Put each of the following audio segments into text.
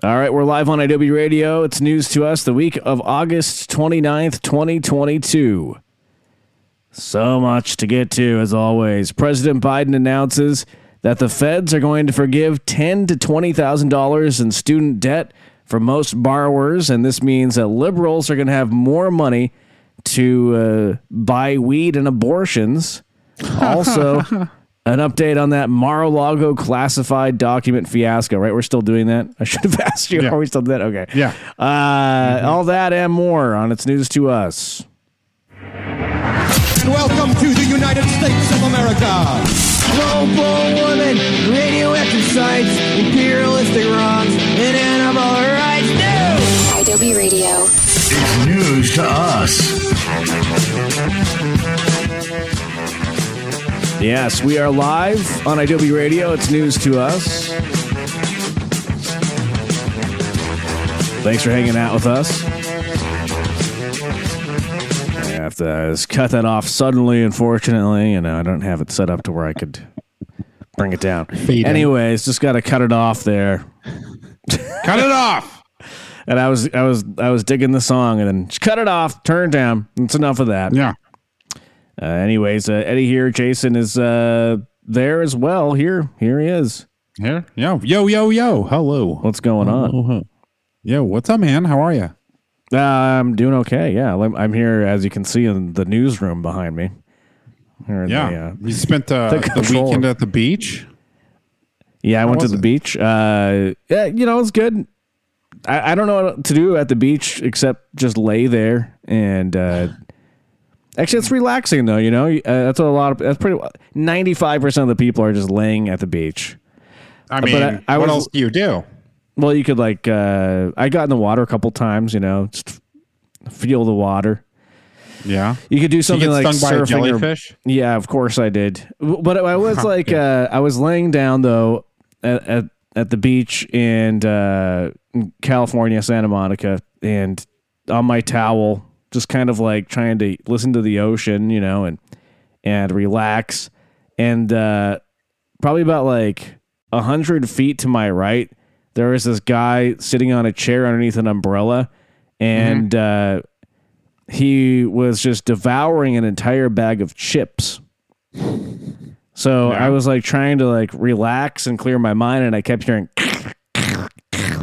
All right, we're live on IW Radio. It's news to us the week of August 29th, 2022. So much to get to, as always. President Biden announces that the feds are going to forgive ten to twenty thousand dollars in student debt for most borrowers, and this means that liberals are going to have more money to uh, buy weed and abortions. Also, an update on that Mar-a-Lago classified document fiasco. Right, we're still doing that. I should have asked you. Yeah. Are we still doing that? Okay. Yeah. Uh, All that and more on its news to us. And welcome to the United States of America. Global woman, radioactive sites, imperialistic wrongs, and animal rights. No! IW Radio. It's news to us. Yes, we are live on IW Radio. It's news to us. Thanks for hanging out with us. I have to cut that off suddenly, unfortunately. You know, I don't have it set up to where I could bring it down. Fade. Anyways, just got to cut it off there. Cut it off. And I was, I was, I was digging the song, and then just cut it off, turn it down. It's enough of that. Yeah. Uh, anyways, uh, Eddie here. Jason is uh, there as well. Here, here he is. Here. Yo, yo, yo, yo. Hello. What's going on? Yo, what's up, man? How are you? Uh, I'm doing okay. Yeah, I'm here as you can see in the newsroom behind me. Here Yeah. the, uh, you spent uh, the the, weekend at the beach? yeah. I went to the it? beach. Uh, yeah, you know it's good. I, I don't know what to do at the beach except just lay there and. Uh, Actually, it's relaxing though. You know, uh, that's what a lot of. That's pretty. Ninety five percent of the people are just laying at the beach. I But mean, I- I what was- else do you do? Well, you could like. Uh, I got in the water a couple times. You know, just feel the water. Yeah. You could do something like stung by a surfing or- Yeah, of course I did. But I was like, uh, I was laying down though at at, at the beach in, uh, in California, Santa Monica, and on my towel, just kind of like trying to listen to the ocean, you know, and and relax. And uh, probably about like a hundred feet to my right, there was this guy sitting on a chair underneath an umbrella, and uh, he was just devouring an entire bag of chips. So I was like trying to like relax and clear my mind, and I kept hearing,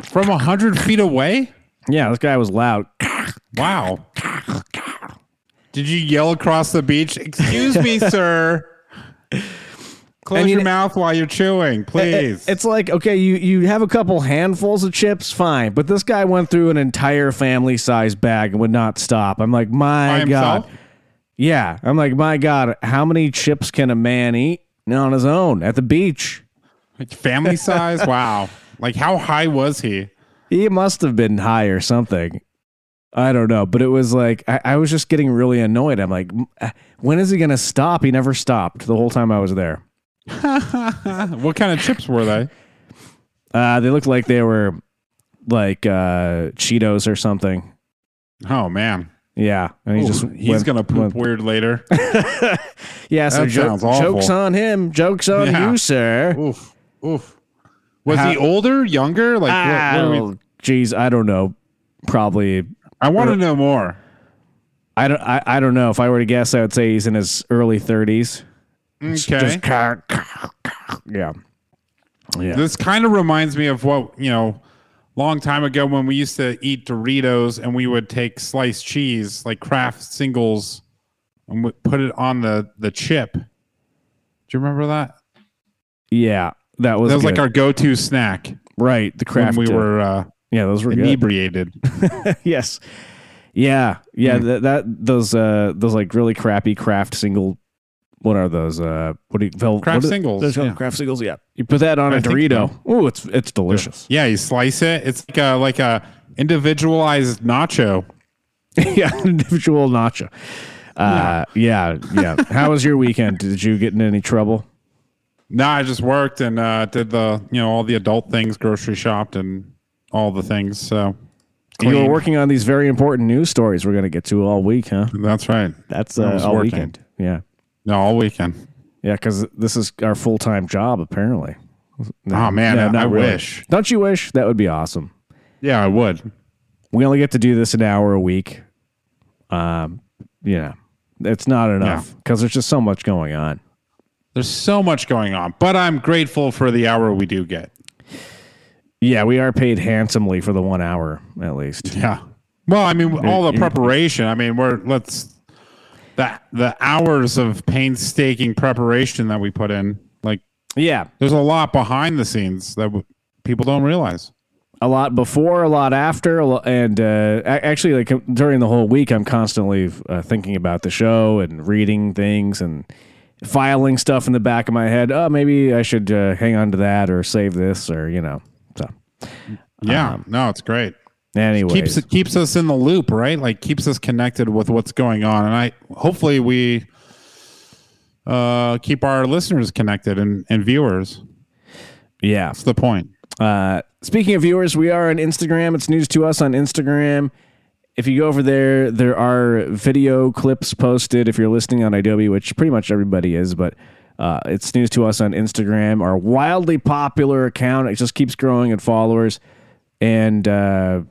From a hundred feet away? "Yeah, this guy was loud." Wow. Did you yell across the beach? Excuse me, sir. Close I mean, your mouth while you're chewing, please. It's like okay, you you have a couple handfuls of chips, fine, but this guy went through an entire family size bag and would not stop. I'm like, my god, yeah. I'm like, my god, how many chips can a man eat on his own at the beach? Like family size? Wow. Like how high was he? He must have been high or something. I don't know, but it was like I, I was just getting really annoyed. I'm like, uh, when is he gonna stop? He never stopped the whole time I was there. What kind of chips were they? Uh, they looked like they were like uh, Cheetos or something. Oh man. Yeah, and he Ooh, just he's went- gonna poop went- weird later. Yeah, so jo- jokes on him, jokes on Yeah. you, sir. oof. Oof. Was How- he older, younger? Like what, what are we, geez, I don't know. Probably, I want to know more. I don't. I, I don't know. If I were to guess, I would say he's in his early thirties. Okay. Just yeah, yeah. This kind of reminds me of what, you know, long time ago when we used to eat Doritos and we would take sliced cheese, like Kraft singles, and we put it on the the chip. Do you remember that? Yeah, that was That was like our go-to snack right. The Kraft. when we were uh, yeah, those were good. inebriated. yes. Yeah, yeah. Hmm. That, that those uh those like really crappy Kraft single. What are those? Uh, what do you vel- what singles, those yeah. Kraft singles. Yeah, you put that on a I think Dorito. so. Oh, it's it's delicious. yeah, you slice it. It's like a like a individualized nacho. yeah, individual nacho. Uh, yeah, yeah. How was your weekend? Did you get in any trouble? No, I just worked and uh, did the you know all the adult things, grocery shopped, and all the things. So You were working on these very important news stories we're going to get to all week, huh? That's right. That's uh, all working. weekend. Yeah, No, all weekend. yeah. Because this is our full time job, apparently. No, Oh man, no, I, I really. wish. Don't you wish that would be awesome? Yeah, I would. we only get to do this an hour a week. Um, know, it's not enough because there's just so much going on. There's so much going on, but I'm grateful for the hour we do get. Yeah, we are paid handsomely for the one hour at least. Yeah. Well, I mean, all the preparation. I mean, we're let's the the hours of painstaking preparation that we put in. Like, Yeah, there's a lot behind the scenes that w- people don't realize. a lot before, a lot after, a lo- and uh, actually, like during the whole week, I'm constantly uh, thinking about the show and reading things and filing stuff in the back of my head. Oh, maybe I should uh, hang on to that or save this or you know. Yeah. no, it's great. anyways, keeps it keeps us in the loop, right? Like keeps us connected with what's going on, and I hopefully we uh keep our listeners connected and and viewers. yeah. That's the point. Uh, speaking of viewers, we are on Instagram. It's news to us on Instagram. If you go over there, there are video clips posted. If you're listening on Adobe, which pretty much everybody is, but uh, it's news to us on Instagram. Our wildly popular account. It just keeps growing in followers, and uh,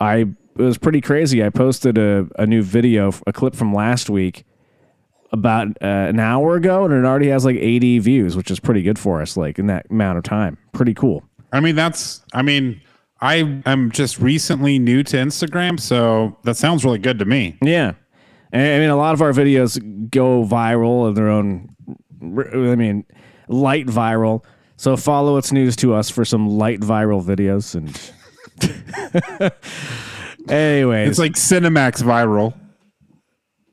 I it was pretty crazy. I posted a, a new video, a clip from last week, about uh, an hour ago, and it already has like 80 views, which is pretty good for us. Like in that amount of time, pretty cool. I mean, that's I mean, I am just recently new to Instagram, so that sounds really good to me. Yeah. I mean, a lot of our videos go viral in their own, I mean, light viral. So follow It's News to us for some light viral videos. And, anyways, It's like Cinemax viral.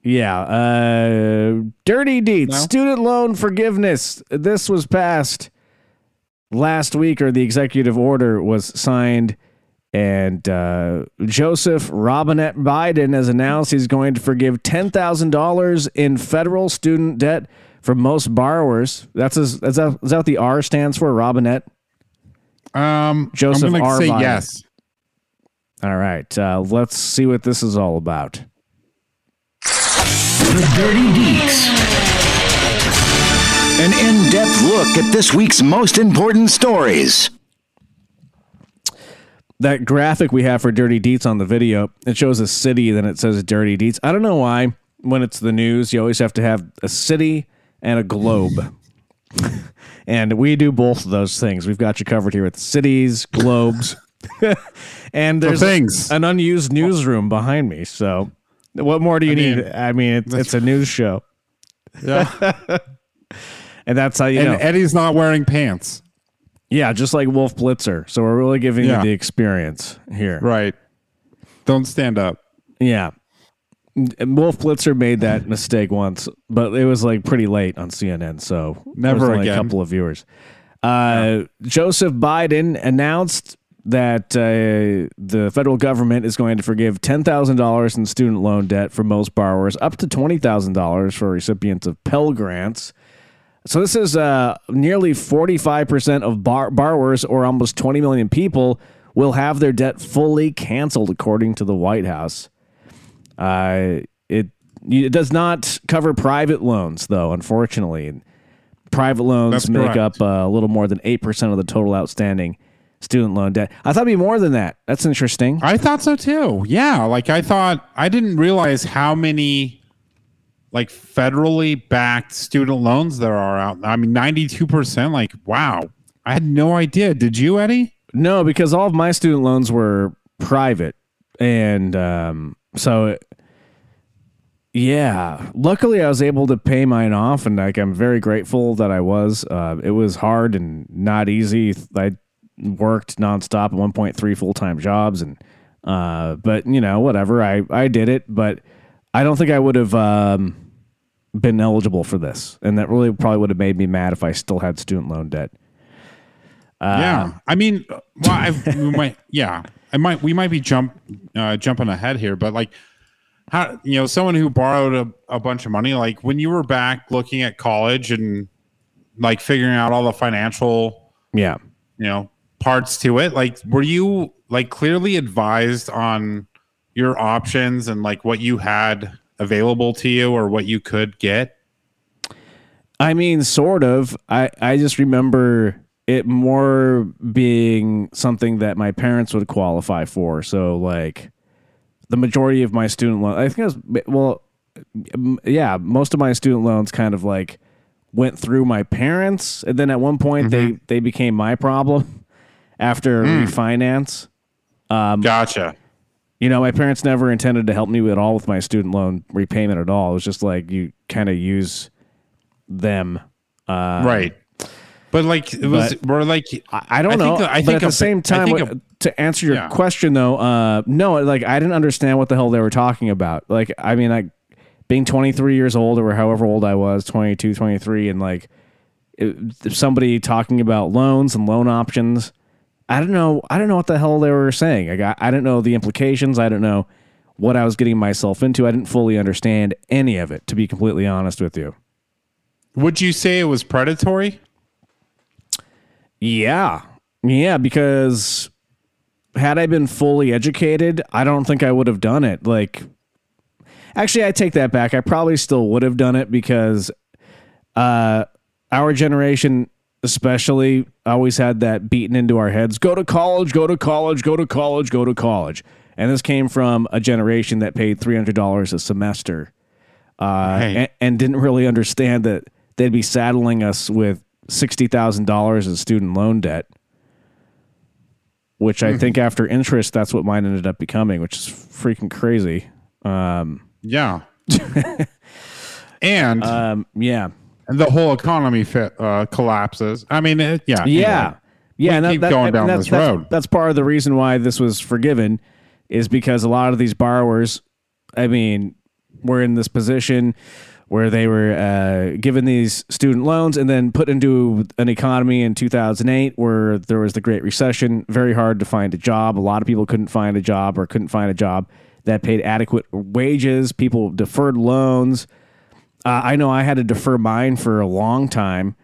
yeah. Uh, Dirty Deets, No? student loan forgiveness. This was passed last week, or the executive order was signed. And uh, Joseph Robinette Biden has announced he's going to forgive ten thousand dollars in federal student debt for most borrowers. That's his, is that, is that what the R stands for? Robinette. Um, Joseph I'm gonna R. say Biden. yes. All right, uh, let's see what this is all about. The Dirty Deets. An in depth look at this week's most important stories. that graphic we have for Dirty Deets on the video, it shows a city, then it says Dirty Deets. I don't know why when it's the news, you always have to have a city and a globe. and we do both of those things. We've got you covered here with cities, globes, and there's things. an unused newsroom behind me. So, what more do you mean, need? I mean, it's, it's a news show. Yeah. And that's how you and know. Eddie's not wearing pants. yeah, just like Wolf Blitzer. So, we're really giving Yeah. you the experience here. Right. Don't stand up. Yeah. Wolf Blitzer made that mistake once, but it was like pretty late on CNN, so Never again. a couple of viewers. Uh, Joseph Biden announced that uh, the federal government is going to forgive ten thousand dollars in student loan debt for most borrowers, up to twenty thousand dollars for recipients of Pell grants. So this is uh, nearly forty-five percent of bar- borrowers, or almost twenty million people, will have their debt fully canceled, according to the White House. Uh, it it does not cover private loans, though. Unfortunately, private loans That's make correct. up uh, a little more than eight percent of the total outstanding student loan debt. I thought it'd be more than that. That's interesting. I thought so too. Yeah, like I thought I didn't realize how many like federally backed student loans there are out. I mean 92%, like wow. I had no idea. Did you, Eddie? No, because all of my student loans were private, and um, so yeah. Luckily, I was able to pay mine off, and like I'm very grateful that I was. Uh, it was hard and not easy. I worked nonstop at 1.3 full time jobs, and uh, but you know whatever. I I did it, but I don't think I would have. Um, been eligible for this, and that really probably would have made me mad if I still had student loan debt. yeah. I mean, well, might yeah. I might we might be jump uh, jumping ahead here, but like how you know, someone who borrowed a, a bunch of money, like when you were back looking at college and like figuring out all the financial Yeah. you know parts to it like were you like clearly advised on your options and like what you had available to you or what you could get I mean, sort of. I, I just remember it more being something that my parents would qualify for. So like the majority of my student loan, I think it was well, yeah, most of my student loans kind of like went through my parents, and then at one point they mm-hmm. they became my problem after hmm. refinance. Um, gotcha. You know, my parents never intended to help me at all with my student loan repayment at all. It was just like you kind of use them. Uh, right. But like it was, but- we're like I, don't I know. think I but think at the a- same time, what- a- to answer your Yeah. question though, uh, no, like I didn't understand what the hell they were talking about. Like, I mean, like being 23 years old or however old I was, 22, 23, and like it, somebody talking about loans and loan options. I don't know. I don't know what the hell they were saying. Like, I, I don't know the implications. I don't know what I was getting myself into. I didn't fully understand any of it, to be completely honest with you. would you say it was predatory? Yeah. Yeah, because had I been fully educated, I don't think I would have done it. Like Actually, I take that back. I probably still would have done it because uh our generation especially always had that beaten into our heads. Go to college, go to college, go to college, go to college. And this came from a generation that paid $300 a semester uh, Right. and, and didn't really understand that they'd be saddling us with $60,000 in student loan debt, which I think after interest, that's what mine ended up becoming, which is freaking crazy. Yeah. and Um, yeah. and the whole economy fit, uh, collapses. I mean, it, yeah. Yeah. anyway. Yeah, and keep going down that's, this that's- road. That's part of the reason why this was forgiven, is because a lot of these borrowers, I mean, were in this position where they were uh, given these student loans and then put into an economy in 2008 where there was the Great Recession. Very hard to find a job. A lot of people couldn't find a job or couldn't find a job that paid adequate wages. People deferred loans. Uh, I know I had to defer mine for a long time.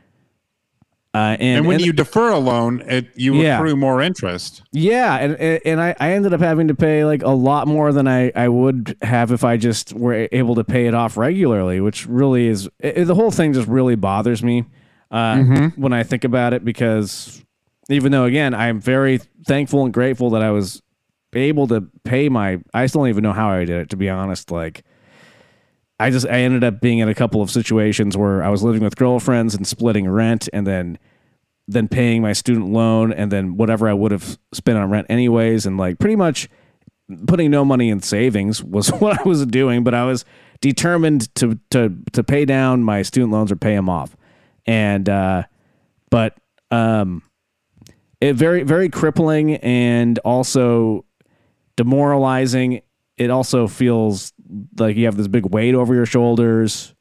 Uh, and, And when and- you defer a loan, it you Yeah. accrue more interest. yeah, and and- I, I ended up having to pay like a lot more than I, I would have if I just were able to pay it off regularly, which really is it, the whole thing just really bothers me uh, when I think about it because even though again I'm very thankful and grateful that I was able to pay my I still don't even know how I did it to be honest like I just I ended up being in a couple of situations where I was living with girlfriends and splitting rent and then then paying my student loan and then whatever I would have spent on rent anyways. And like pretty much putting no money in savings was what I was doing but I was determined to to to pay down my student loans or pay them off. And uh but um it very very crippling and also demoralizing. It also feels like you have this big weight over your shoulders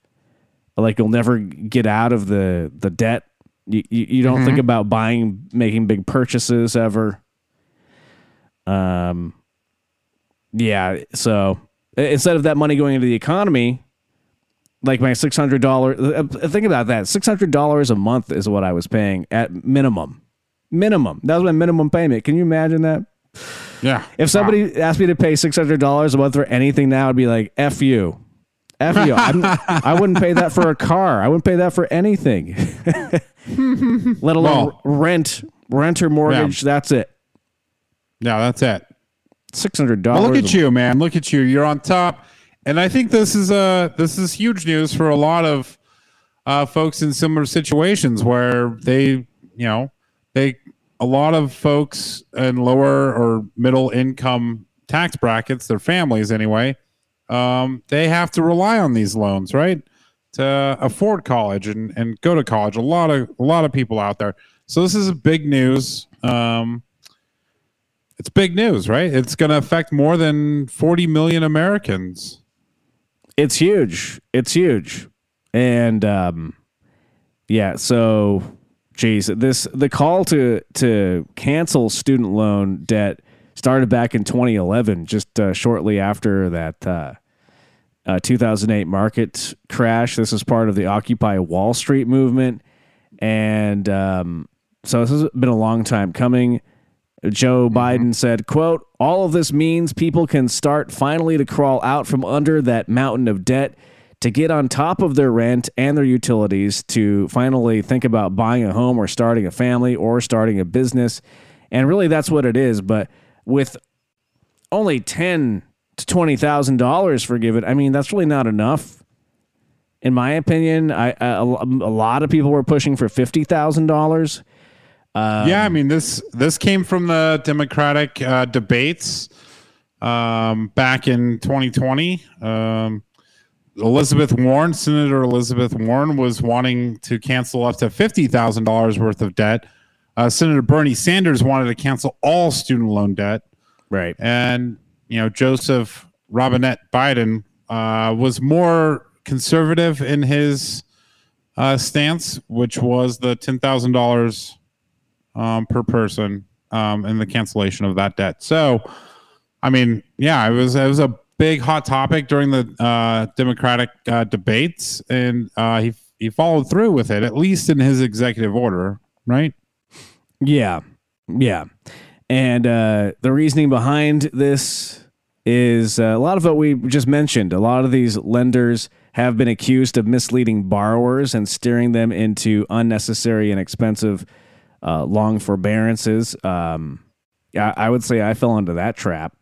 like you'll never get out of the the debt. You, you, you don't think about buying making big purchases ever. Um yeah so instead of that money going into the economy like my $600 uh, think about that. $600 a month is what i was paying at minimum. Minimum. That was my minimum payment. Can you imagine that Yeah. if somebody asked me to pay six hundred dollars a month for anything now, I'd be like, "F you, f you." I'm, I wouldn't pay that for a car. I wouldn't pay that for anything, let alone Well- rent, rent or mortgage. That's it. yeah, that's it. Six hundred dollars. Well, look at you, man. Look at you. You're on top. And I think this is uh this is huge news for a lot of uh, folks in similar situations where they, you know, they a lot of folks in lower or middle income tax brackets, their families anyway, um, they have to rely on these loans, right, to afford college and and go to college. A lot of a lot of people out there. So this is big news. Um, it's big news, right? It's going to affect more than 40 million Americans. it's huge. It's huge. And um yeah, so geez, this the call to to cancel student loan debt started back in 2011, just uh, shortly after that uh, uh, 2008 market crash. This is part of the Occupy Wall Street movement, and um, so this has been a long time coming. Joe Biden said, quote, all of this means people can start finally to crawl out from under that mountain of debt to get on top of their rent and their utilities to finally think about buying a home or starting a family or starting a business. And really, that's what it is. But with only ten to twenty thousand dollars forgiven, I mean that's really not enough. In my opinion, I, a, a lot of people were pushing for fifty thousand dollars. yeah, I mean this this came from the Democratic uh, debates um, back in 2020. Um, Elizabeth Warren, Senator Elizabeth Warren, was wanting to cancel up to fifty thousand dollars worth of debt. Uh, Senator Bernie Sanders wanted to cancel all student loan debt, Right. and you know Joseph Robinette Biden uh, was more conservative in his uh, stance, which was the ten thousand dollars um, per person um, in the cancellation of that debt. So, I mean, yeah, it was it was a big hot topic during the uh, Democratic uh, debates, and uh, he he followed through with it, at least in his executive order, right? Yeah. Yeah. And uh, the reasoning behind this is uh, a lot of what we just mentioned. A lot of these lenders have been accused of misleading borrowers and steering them into unnecessary and expensive uh, long forbearances. Um, I, I would say I fell into that trap.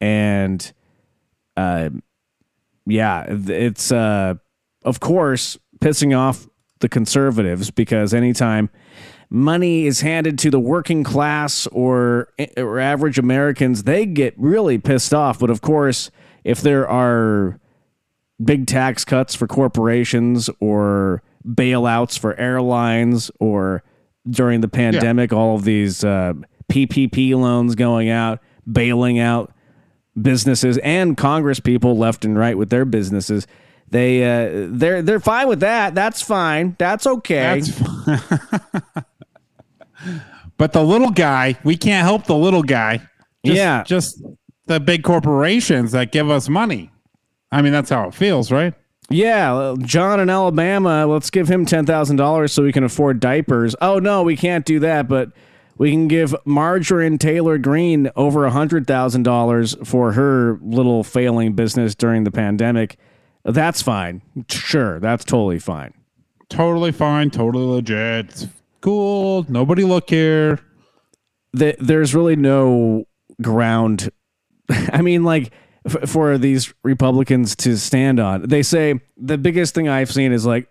And uh, yeah, it's, uh, of course, pissing off the conservatives because anytime money is handed to the working class or, or average Americans, they get really pissed off. But of course, if there are big tax cuts for corporations or bailouts for airlines or during the pandemic, all of these uh, PPP loans going out, bailing out businesses and Congress people left and right with their businesses. They uh, they're they're fine with that. That's fine. That's okay. That's but the little guy, we can't help the little guy. Just, Yeah. just the big corporations that give us money. I mean, that's how it feels, right? Yeah, John in Alabama, let's give him $10,000 so we can afford diapers. Oh, no, we can't do that, but we can give Marjorie Taylor Greene over $100,000 for her little failing business during the pandemic. That's fine. Sure, that's totally fine. Totally fine, totally legit. It's cool. Nobody look here. Th- There's really no ground. I mean, like, f- for these Republicans to stand on. They say the biggest thing I've seen is like,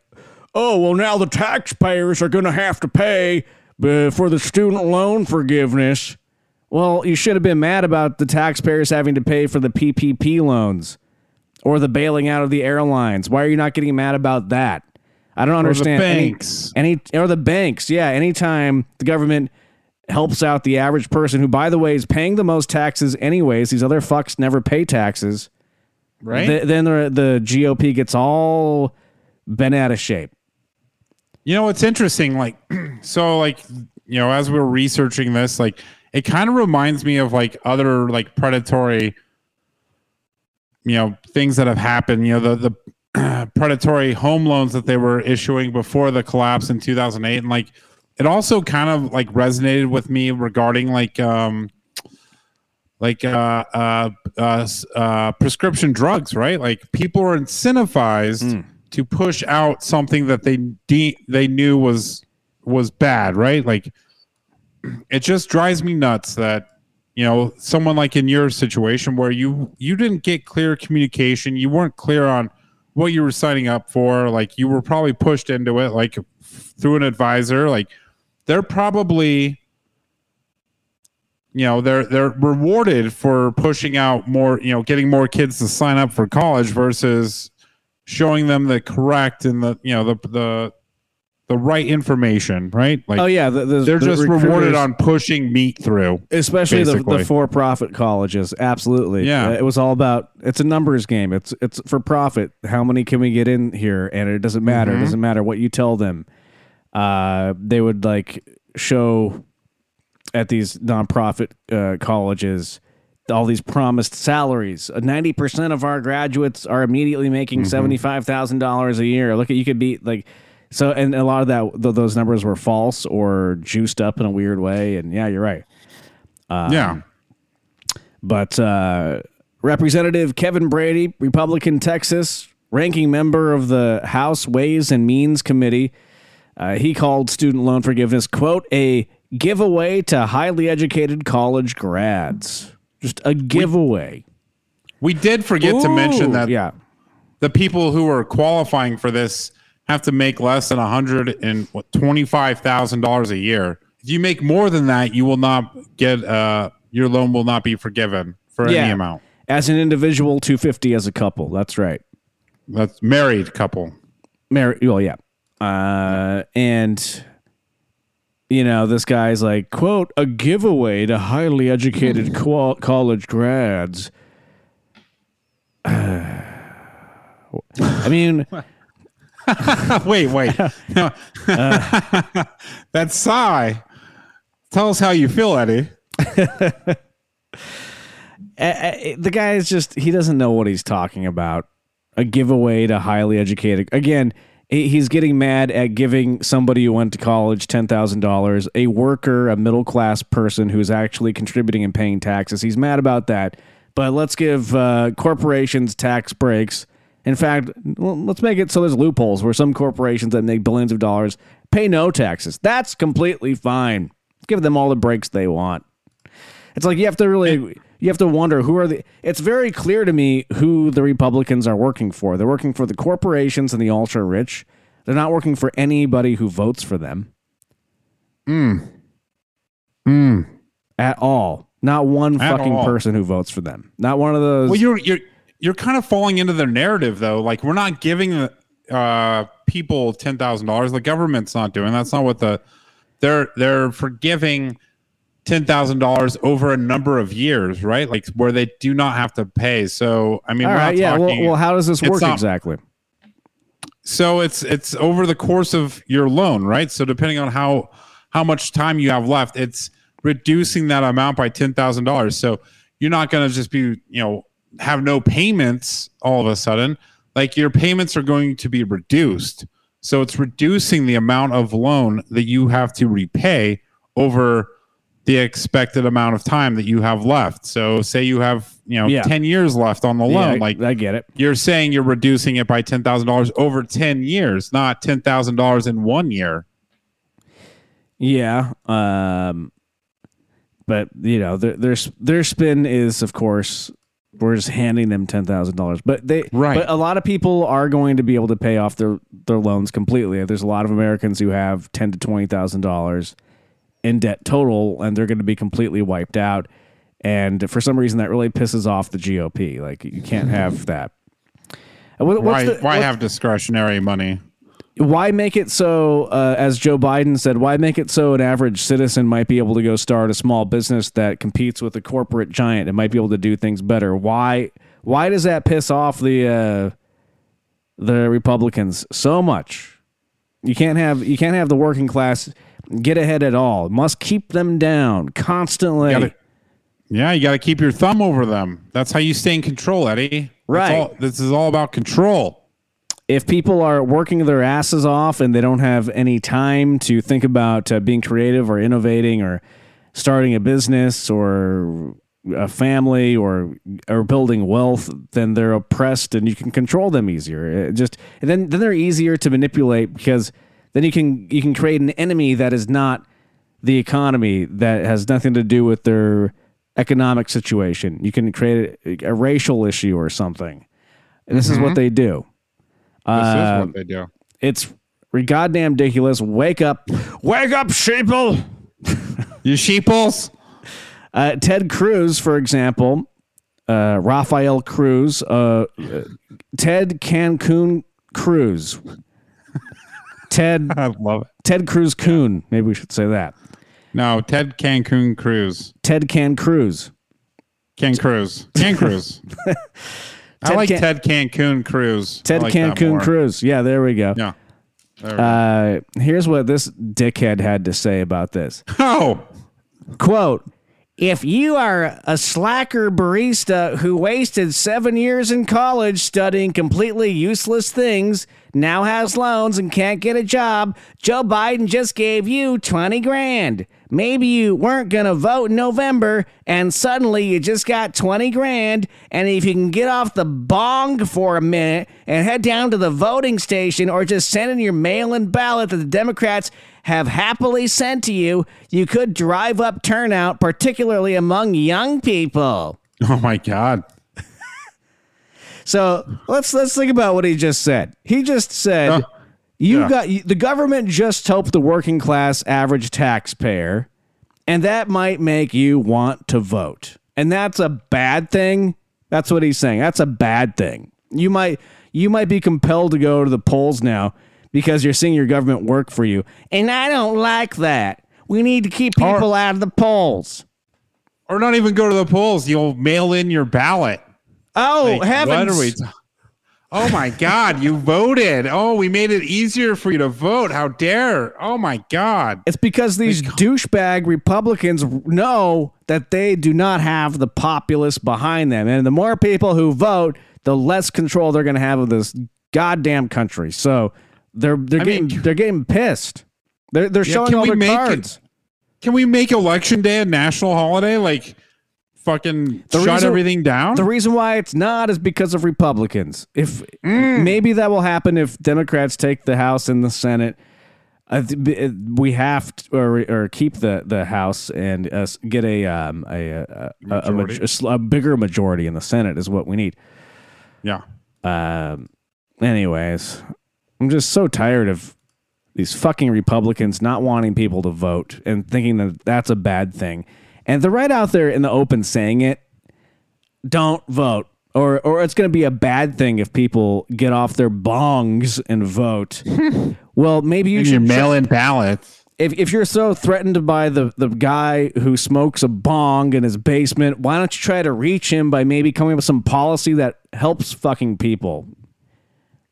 oh, well, now the taxpayers are going to have to pay for the student loan forgiveness. Well, you should have been mad about the taxpayers having to pay for the PPP loans or the bailing out of the airlines. Why are you not getting mad about that? I don't understand. Any- banks. Any, or the banks. Yeah, anytime the government helps out the average person who by the way is paying the most taxes anyways, these other fucks never pay taxes. Right? Th- then the, the GOP gets all bent out of shape. You know, it's interesting. Like, so, like, you know, as we we're researching this, like, it kind of reminds me of like other like predatory, you know, things that have happened. You know, the the predatory home loans that they were issuing before the collapse in 2008, and like, it also kind of like resonated with me regarding like, um, like uh, uh, uh, uh, prescription drugs, right? Like people are incentivized to push out something that they de- they knew was was bad, right? Like it just drives me nuts that you know someone like in your situation where you you didn't get clear communication, you weren't clear on what you were signing up for, like you were probably pushed into it like through an advisor, like they're probably you know they're they're rewarded for pushing out more you know getting more kids to sign up for college versus showing them the correct and the you know the the the right information right like Oh yeah, the, the, they're the just rewarded on pushing meat through especially the, the for-profit colleges. Absolutely, Yeah. Uh, it was all about it's a numbers game. It's it's for profit. How many can we get in here? And it doesn't matter. Mm-hmm. It doesn't matter what you tell them. Uh, they would like show at these nonprofit uh, colleges all these promised salaries. Ninety percent of our graduates are immediately making five thousand dollars a year. Look at you could be like so, and a lot of that th- those numbers were false or juiced up in a weird way. And yeah, you're right. yeah But uh, Representative Kevin Brady, Republican Texas, ranking member of the House Ways and Means Committee. Uh, he called student loan forgiveness, quote, a giveaway to highly educated college grads. Just a giveaway. We did forget to mention that Yeah. the people who are qualifying for this have to make less than a hundred and what twenty five thousand dollars a year. If you make more than that, you will not get uh your loan will not be forgiven for any amount. As an individual, 250 as a couple. That's right. That's married couple. Married, well, yeah. Uh, and you know, this guy's like, quote, a giveaway to highly educated qual- college grads. I mean, wait, wait. No. that sigh. Tell us how you feel, Eddie. uh, uh, the guy is just he doesn't know what he's talking about a giveaway to highly educated again he's getting mad at giving somebody who went to college $10,000 a worker a middle class person who's actually contributing and paying taxes. He's mad about that. But let's give uh, corporations tax breaks. In fact let's make it so there's loopholes where some corporations that make billions of dollars pay no taxes. That's completely fine. Give them all the breaks they want it's like you have to really you have to wonder who are the it's very clear to me who the Republicans are working for. They're working for the corporations and the ultra rich. They're not working for anybody who votes for them. At all. Not one At fucking all. person who votes for them. Not one of those Well, you're you're you're kind of falling into their narrative though. Like we're not giving uh people ten thousand dollars. The government's not doing. That's not what the they're they're forgiving ten thousand dollars over a number of years, right? Like where they do not have to pay. So I mean, All we're right, not yeah. Well, talking- well, how does this work not- exactly? So it's it's over the course of your loan, right? So depending on how how much time you have left, it's reducing that amount by ten thousand dollars. So you're not going to just be you know have no payments all of a sudden. Like your payments are going to be reduced. So it's reducing the amount of loan that you have to repay over the expected amount of time that you have left. So say you have, you know, Yeah. 10 years left on the loan. Like I get it. you're saying you're reducing it by $10,000 over 10 years, not $10,000 in one year. Yeah. Um, but you know, their their their spin is, of course, we're just handing them ten thousand dollars. But they, Right. But a lot of people are going to be able to pay off their their loans completely. There's a lot of Americans who have ten to twenty thousand dollars in debt total, and they're going to be completely wiped out. And for some reason, that really pisses off the GOP. Like you can't have that. What- Why, the- why have discretionary money? why make it so uh, as joe biden said why make it so an average citizen might be able to go start a small business that competes with a corporate giant and might be able to do things better why why does that piss off the uh, the republicans so much you can't have you can't have the working class get ahead at all must keep them down constantly Gotta- yeah, you got to keep your thumb over them. That's how you stay in control, Eddie. Right. all- this is all about control. if people are working their asses off and they don't have any time to think about uh, being creative or innovating or starting a business or a family or or building wealth, then they're oppressed and you can control them easier. It just and then then they're easier to manipulate because then you can you can create an enemy that is not the economy that has nothing to do with their economic situation. You can create a, a racial issue or something. And this is what they do. This Uh, is what they do. It's goddamn ridiculous. Wake up. Wake up, sheeple. You sheeples. Uh, Ted Cruz, for example, uh, Rafael Cruz, uh, uh, Ted Cancun Cruz. Ted I love it. Ted Cruz Coon. Maybe we should say that. No, Ted Cancun Cruz. Ted Can Cruz. Can Cruz. Can Cruz. I Ted like Can- Ted Cancun Cruz. Ted like Cancun. Cruz. Yeah, there we go. Yeah. We go. Uh, here's what this dickhead had to say about this. oh, Quote, if you are a slacker barista who wasted seven years in college studying completely useless things, now has loans and can't get a job, Joe Biden just gave you 20 grand. Maybe you weren't going to vote in November and suddenly you just got 20 grand. And if you can get off the bong for a minute and head down to the voting station or just send in your mail in ballot that the Democrats have happily sent to you, you could drive up turnout, particularly among young people. Oh my God. So let's let's think about what he just said. He just said Uh, you yeah. got the government just helped the working class average taxpayer, and that might make you want to vote. And that's a bad thing. That's what he's saying. That's a bad thing. You might you might be compelled to go to the polls now because you're seeing your government work for you. And I don't like that. We need to keep Or- people out of the polls. Or not even go to the polls. You'll mail in your ballot. Oh, Like, heavens. What are we ta- oh my God, you voted. Oh, we made it easier for you to vote. How dare. Oh my God. It's because these douchebag Republicans know that they do not have the populace behind them. And the more people who vote, the less control they're going to have of this goddamn country. So they're they're I getting mean- they're getting pissed. They're they're Yeah, showing all their make it- cards. Can we make election day a national holiday? Like fucking The shut reason- everything down? The reason why it's not is because of Republicans. If Mm. maybe that will happen if Democrats take the House and the Senate. I th- b- uh, we have to, or, or keep the, the House and uh, get a um a a, a, a, a, a a bigger majority in the Senate is what we need. yeah. Um, anyways, I'm just so tired of these fucking Republicans not wanting people to vote and thinking that that's a bad thing. And they're right out there in the open saying it. Don't vote. Or, or it's going to be a bad thing if people get off their bongs and vote. well, maybe you And should mail in ballots. if, if you're so threatened by the, the guy who smokes a bong in his basement, why don't you try to reach him by maybe coming up with some policy that helps fucking people?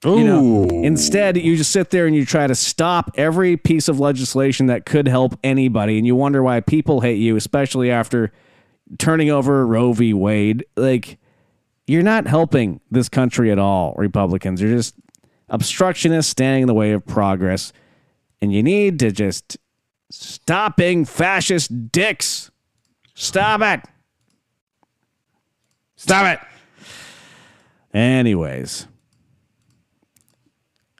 Ooh. You know, instead, you just sit there and you try to stop every piece of legislation that could help anybody, and you wonder why people hate you, especially after turning over Roe v. Wade. Like, you're not helping this country at all, Republicans. You're just obstructionists standing in the way of progress, and you need to just stop being fascist dicks. Stop it. Stop it. Anyways,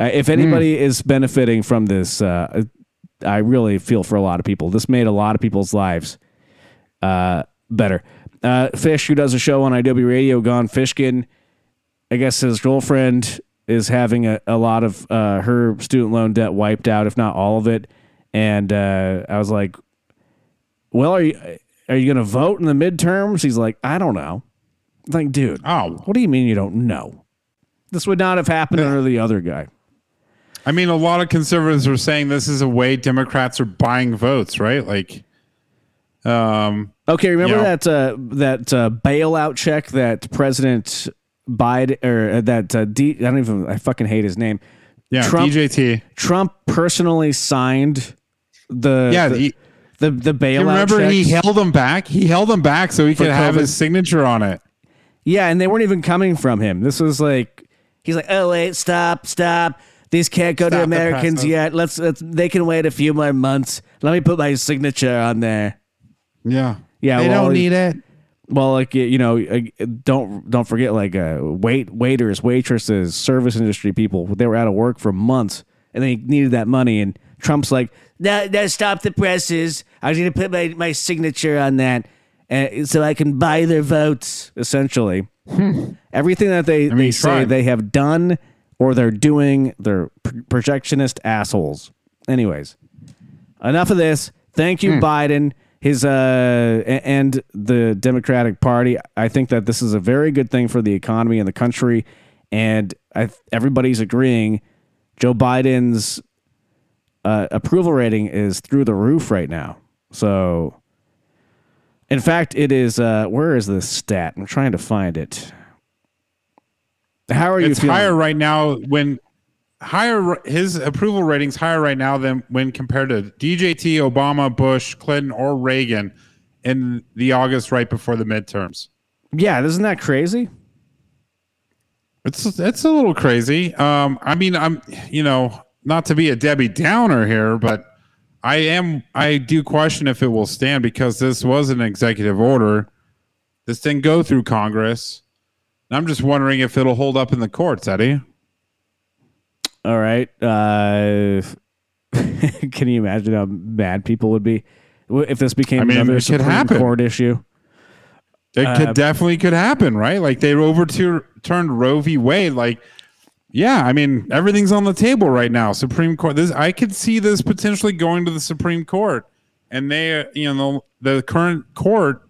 uh, if anybody is benefiting from this, uh, I really feel for a lot of people. This made a lot of people's lives uh, better. Uh, Fish, who does a show on IW Radio, Gone Fishkin, I guess his girlfriend is having a, a lot of uh, her student loan debt wiped out, if not all of it. And uh, I was like, "Well, are you are you going to vote in the midterms?" He's like, "I don't know." I'm like, dude, Oh. what do you mean you don't know? This would not have happened under the other guy. I mean, a lot of conservatives are saying this is a way Democrats are buying votes, right? Like, um, Okay, remember Yeah. that uh, that uh, bailout check that President Biden or uh, that uh, D, I don't even I fucking hate his name. yeah, Trump DJT. Trump personally signed the Yeah, the, he- the, the bailout. You remember he held them back? He held them back so he could have his signature on it. Yeah, and they weren't even coming from him. This was like he's like, "Oh wait, stop, stop. These can't go to Stop the Americans yet. Let's, let's they can wait a few more months. Let me put my signature on there." Yeah. Yeah, They well, don't need it. Well, like you know, uh, don't don't forget like uh, wait waiters, waitresses, service industry people. They were out of work for months, and they needed that money. And Trump's like, "No, no, stop the presses. I need to put my, my signature on that, uh, so I can buy their votes." Essentially, everything that they mean, they say they have done or they're doing, they're projectionist assholes. Anyways, enough of this. Thank you, Biden. His uh and the Democratic Party. I think that this is a very good thing for the economy and the country, and I, everybody's agreeing. Joe Biden's uh, approval rating is through the roof right now. So, in fact, it is. Uh, where is this stat? I'm trying to find it. How are you It's feeling? higher right now when higher his approval ratings higher right now than when compared to DJT, Obama, Bush, Clinton, or Reagan in the August right before the midterms. Yeah, isn't that crazy? It's it's a little crazy. Um, I mean, I'm you know not to be a Debbie Downer here, but I am I do question if it will stand because this was an executive order. This didn't go through Congress. And I'm just wondering if it'll hold up in the courts, Eddie. All right. Uh, can you imagine how mad people would be if this became I mean, another Supreme happen. Court issue? It Uh, could definitely could happen, right? Like they overturned Roe v. Wade. Like, yeah, I mean, everything's on the table right now. Supreme Court. This I could see this potentially going to the Supreme Court, and they, uh, you know, the current court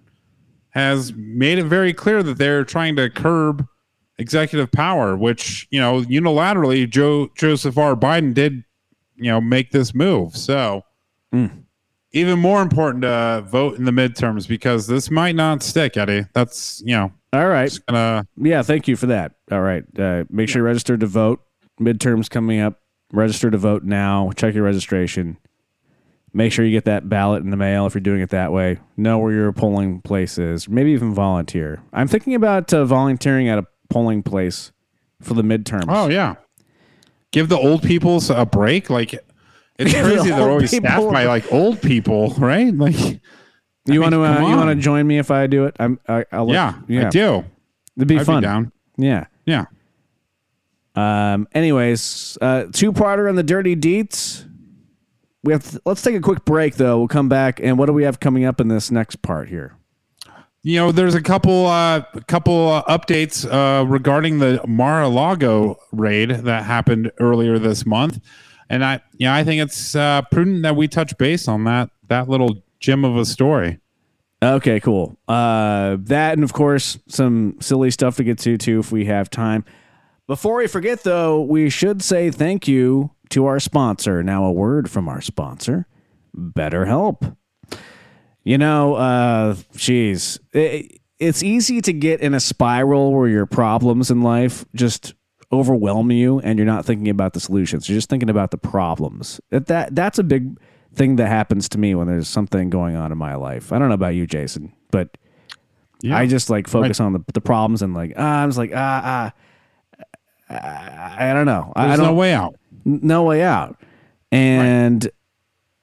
has made it very clear that they're trying to curb executive power, which you know, unilaterally, Joe Joseph R. Biden did, you know, make this move. So even more important to vote in the midterms because this might not stick, Eddie. That's you know All right. gonna Yeah, thank you for that. All right. Uh, make sure you register to vote. Midterms coming up. Register to vote now. Check your registration. Make sure you get that ballot in the mail if you're doing it that way. Know where your polling place is. Maybe even volunteer. I'm thinking about uh, volunteering at a polling place for the midterms. oh yeah, give the old people a break. Like it's Give the crazy they're always people- staffed by like old people, right? Like you want to uh, you want to join me if I do it? I'm I, I'll let- yeah, yeah. I do. It'd be I'd fun. be down. Yeah. Yeah. Um. Anyways, uh, two parter on the dirty deets. We have. To, let's take a quick break though. We'll come back and what do we have coming up in this next part here? You know, there's a couple uh couple uh, updates uh regarding the Mar-a-Lago raid that happened earlier this month. And I yeah, I think it's uh prudent that we touch base on that that little gem of a story. Okay, cool. Uh, that and of course some silly stuff to get to too if we have time. Before we forget though, we should say thank you to our sponsor. Now a word from our sponsor, BetterHelp. You know, uh, geez, it, it's easy to get in a spiral where your problems in life just overwhelm you, and you're not thinking about the solutions. You're just thinking about the problems. That, that that's a big thing that happens to me when there's something going on in my life. I don't know about you, Jason, but Yeah. I just like focus on the the problems and like ah, I'm just like ah ah. I, I don't know. I, I There's don't no way out. No way out. And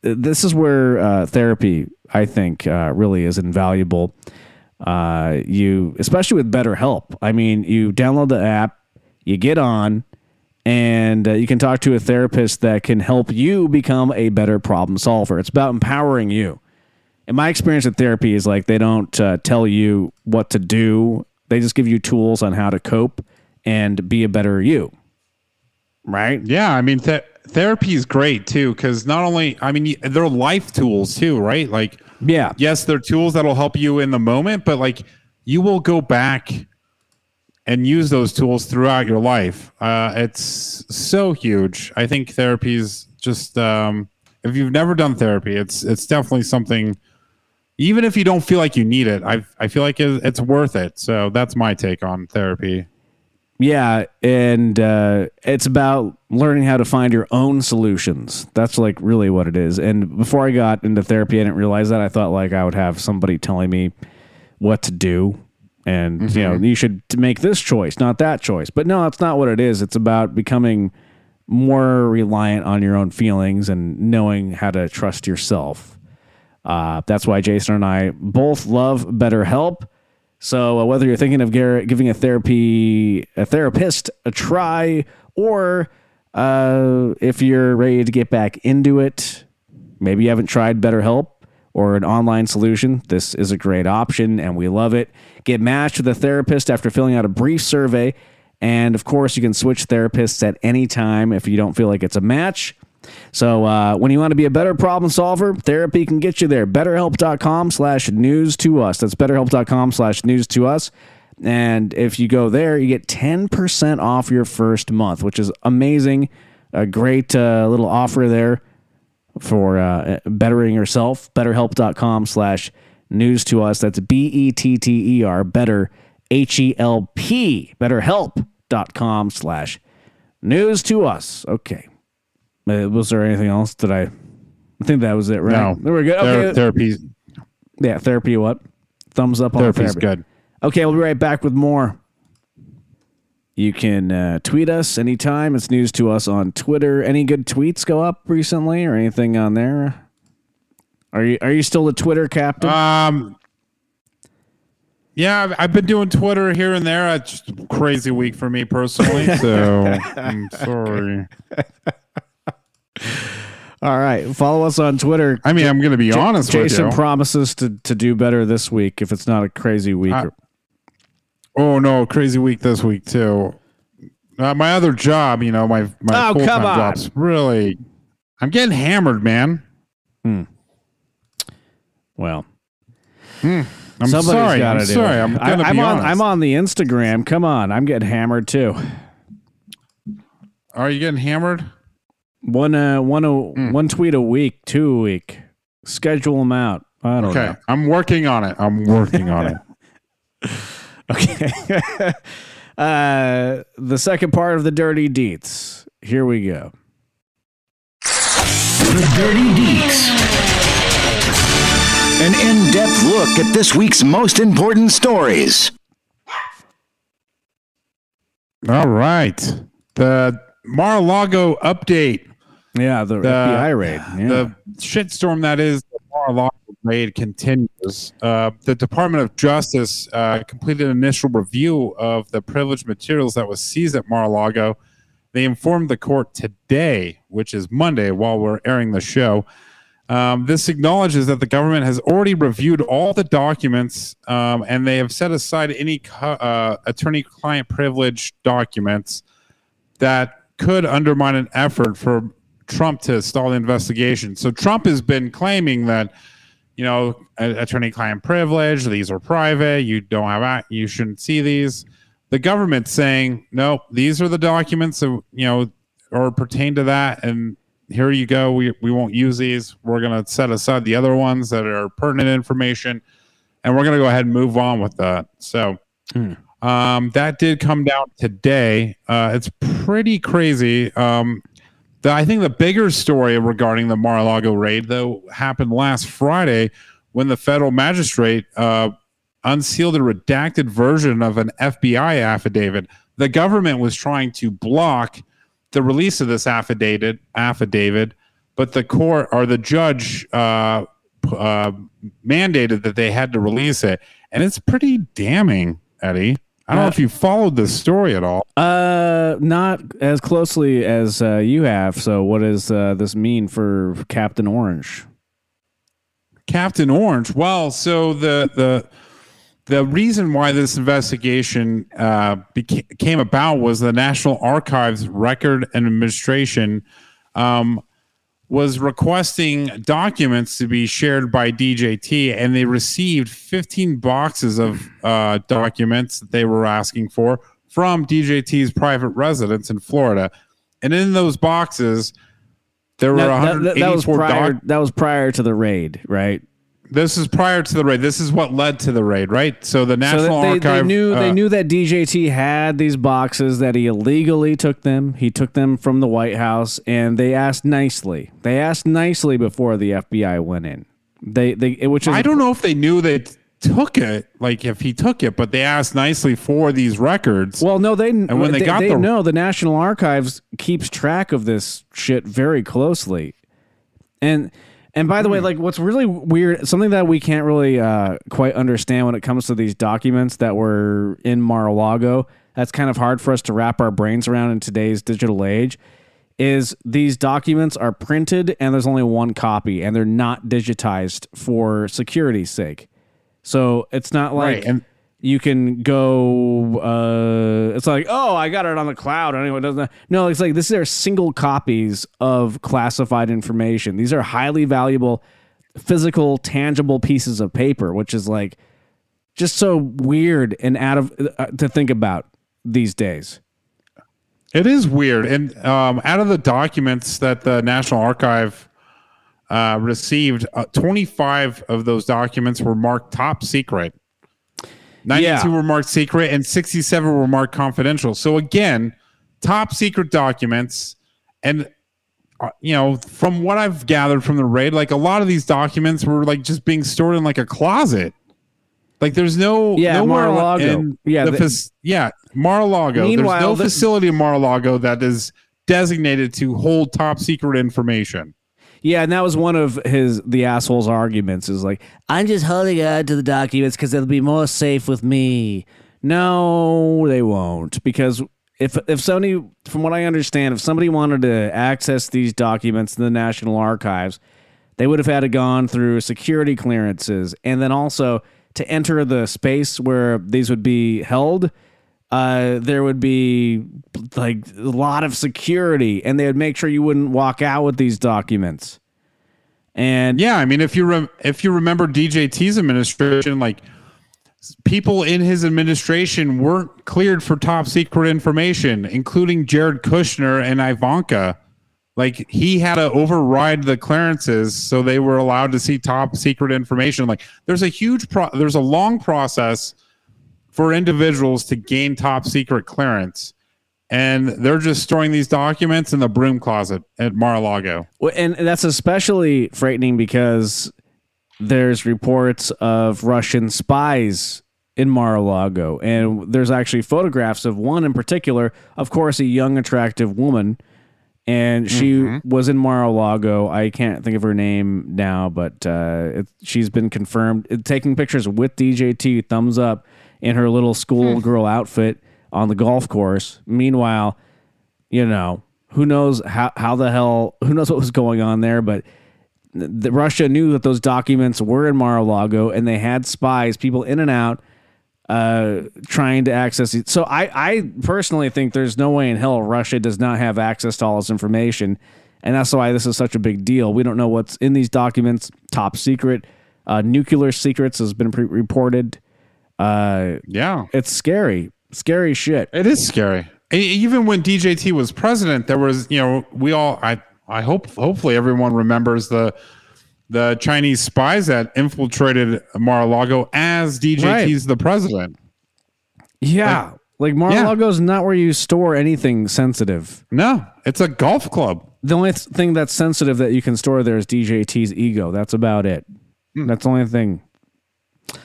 this is where uh, therapy, I think, uh, really is invaluable. Uh, you, especially with BetterHelp. I mean, you download the app, you get on, and uh, you can talk to a therapist that can help you become a better problem solver. It's about empowering you. And my experience with therapy is like they don't uh, tell you what to do; they just give you tools on how to cope and be a better you. Right? Yeah, I mean, th- therapy is great too because not only, I mean, they're life tools too, right? Like, Yeah. yes, they're tools that'll help you in the moment, but like, you will go back and use those tools throughout your life. Uh, it's so huge. I think therapy is just, um, if you've never done therapy, it's it's definitely something. Even if you don't feel like you need it, I I feel like it's worth it. So that's my take on therapy. Yeah, and uh, it's about learning how to find your own solutions. That's like really what it is. And before I got into therapy, I didn't realize that. I thought like I would have somebody telling me what to do, and you know, you should make this choice, not that choice. But no, that's not what it is. It's about becoming more reliant on your own feelings and knowing how to trust yourself. Uh, that's why Jason and I both love BetterHelp. So uh, whether you're thinking of giving a therapy a therapist a try, or uh, if you're ready to get back into it, maybe you haven't tried BetterHelp or an online solution, this is a great option and we love it. Get matched with a therapist after filling out a brief survey. And of course, you can switch therapists at any time if you don't feel like it's a match. So uh, when you want to be a better problem solver, therapy can get you there. BetterHelp.com slash news to us. That's BetterHelp.com slash news to us. And if you go there, you get 10% off your first month, which is amazing. A great uh, little offer there for uh, bettering yourself. BetterHelp.com slash news to us. That's B E T T E R, better, H E L P. BetterHelp.com slash news to us. Okay. Uh, Was there anything else? Did I? I think that was it, right? No, We're good. Ther- Okay. therapy's yeah, therapy. What? Thumbs up on therapy's therapy. good. Okay, we'll be right back with more. You can uh, tweet us anytime. It's news to us on Twitter. Any good tweets go up recently or anything on there? Are you are you still the Twitter captain? Um, yeah, I've, I've been doing Twitter here and there. It's just a crazy week for me personally, so I'm sorry. All right, follow us on Twitter. I mean, I'm going to be honest Jason with you. promises to to do better this week if it's not a crazy week. I- oh no, crazy week this week too. Uh, my other job, you know, my my Oh, full come time on. job's really. I'm getting hammered, man. Hmm. well, I'm somebody's sorry. I'm sorry. it. I'm gonna I'm be on. honest. I'm on the Instagram. Come on, I'm getting hammered too. Are you getting hammered? One uh one a, Hmm. one tweet a week, two a week. Schedule them out. I don't know. Okay, I'm working on it. I'm working on it. Okay. uh, the second part of the dirty deets. Here we go. The Dirty Deets. An in depth look at this week's most important stories. All right, the Mar-a-Lago update. Yeah, the, The- FBI raid. Yeah. The shitstorm that is the Mar-a-Lago raid continues. Uh, the Department of Justice uh, completed an initial review of the privileged materials that was seized at Mar-a-Lago. They informed the court today, which is Monday, while we're airing the show. Um, this acknowledges that the government has already reviewed all the documents um, and they have set aside any co- uh, attorney client privilege documents that could undermine an effort for Trump to stall the investigation. So Trump has been claiming that, you know, attorney client privilege, these are private, you don't have, you shouldn't see these. The government's saying, no, these are the documents that, you know, or pertain to that. And here you go. We, we won't use these. We're going to set aside the other ones that are pertinent information. And we're going to go ahead and move on with that. So um, that did come down today. Uh, it's pretty crazy. Um, the, I think the bigger story regarding the Mar-a-Lago raid, though, happened last Friday when the federal magistrate uh, unsealed a redacted version of an FBI affidavit. The government was trying to block the release of this affidavit, affidavit, but the court or the judge uh, uh, mandated that they had to release it, and it's pretty damning, Eddie. I don't know if you followed this story at all. Uh, not as closely as uh, you have. So, what does uh, this mean for Captain Orange? Captain Orange. Well, so the the the reason why this investigation uh, beca- came about was the National Archives Record and Administration um, was requesting documents to be shared by DJT, and they received 15 boxes of uh, documents that they were asking for from DJT's private residence in Florida. And in those boxes, there were That, that- that- was 184 prior. doc- that was prior to the raid, right? This is prior to the raid. This is what led to the raid, right? So the National that they, Archive they knew they uh, knew that DJT had these boxes that he illegally took them. He took them from the White House, and they asked nicely. They asked nicely before the FBI went in. They they which is I don't know if they knew they took it, like if he took it, but they asked nicely for these records. Well, no, they and when they got they the- know the National Archives keeps track of this shit very closely, and and by the way, like what's really weird, something that we can't really uh, quite understand when it comes to these documents that were in Mar-a-Lago. That's kind of hard for us to wrap our brains around in today's digital age. Is these documents are printed and there's only one copy and they're not digitized for security's sake. So it's not like Right, and- you can go uh it's like oh i got it on the cloud anyway doesn't no it's like this are single copies of classified information these are highly valuable physical tangible pieces of paper which is like just so weird and out of uh, to think about these days It is weird. And um, out of the documents that the National Archive uh, received, uh, 25 of those documents were marked top secret. 92 Yeah. were marked secret, and 67 were marked confidential. So, again, top secret documents. And, uh, you know, from what I've gathered from the raid, like a lot of these documents were like just being stored in like a closet. Like there's no Yeah, nowhere Mar-a-Lago. in Yeah, the the- yeah Mar-a-Lago. Meanwhile, there's no the- facility in Mar-a-Lago that is designated to hold top secret information. Yeah, and that was one of his the asshole's arguments is like, I'm just holding on to the documents because it'll be more safe with me. No, they won't because if if somebody, from what I understand, if somebody wanted to access these documents in the National Archives, they would have had to gone through security clearances, and then also to enter the space where these would be held. Uh, there would be like a lot of security, and they would make sure you wouldn't walk out with these documents. And Yeah, I mean, if you if you remember DJT's administration, like people in his administration weren't cleared for top secret information, including Jared Kushner and Ivanka. Like he had to override the clearances so they were allowed to see top secret information. Like there's a huge pro- there's a long process for individuals to gain top secret clearance. And they're just storing these documents in the broom closet at Mar-a-Lago. Well, and that's especially frightening because there's reports of Russian spies in Mar-a-Lago, and there's actually photographs of one in particular. Of course, a young, attractive woman, and she was in Mar-a-Lago. I can't think of her name now, but uh, it, she's been confirmed taking pictures with DJT, thumbs up, in her little schoolgirl outfit on the golf course. Meanwhile, you know, who knows how, how the hell, who knows what was going on there, but the, Russia knew that those documents were in Mar-a-Lago and they had spies, people in and out, uh, trying to access it. So I, I personally think there's no way in hell Russia does not have access to all this information. And that's why this is such a big deal. We don't know what's in these documents, top secret. Uh, nuclear secrets has been pre- reported. Uh, Yeah. it's scary, scary shit. It is scary. Even when DJT was president, there was, you know, we all, I, I hope, hopefully everyone remembers the, the Chinese spies that infiltrated Mar-a-Lago as DJT's the president. Yeah. Like Mar-a-Lago is not where you store anything sensitive. No, it's a golf club. The only th- thing that's sensitive that you can store there is DJT's ego. That's about it. That's the only thing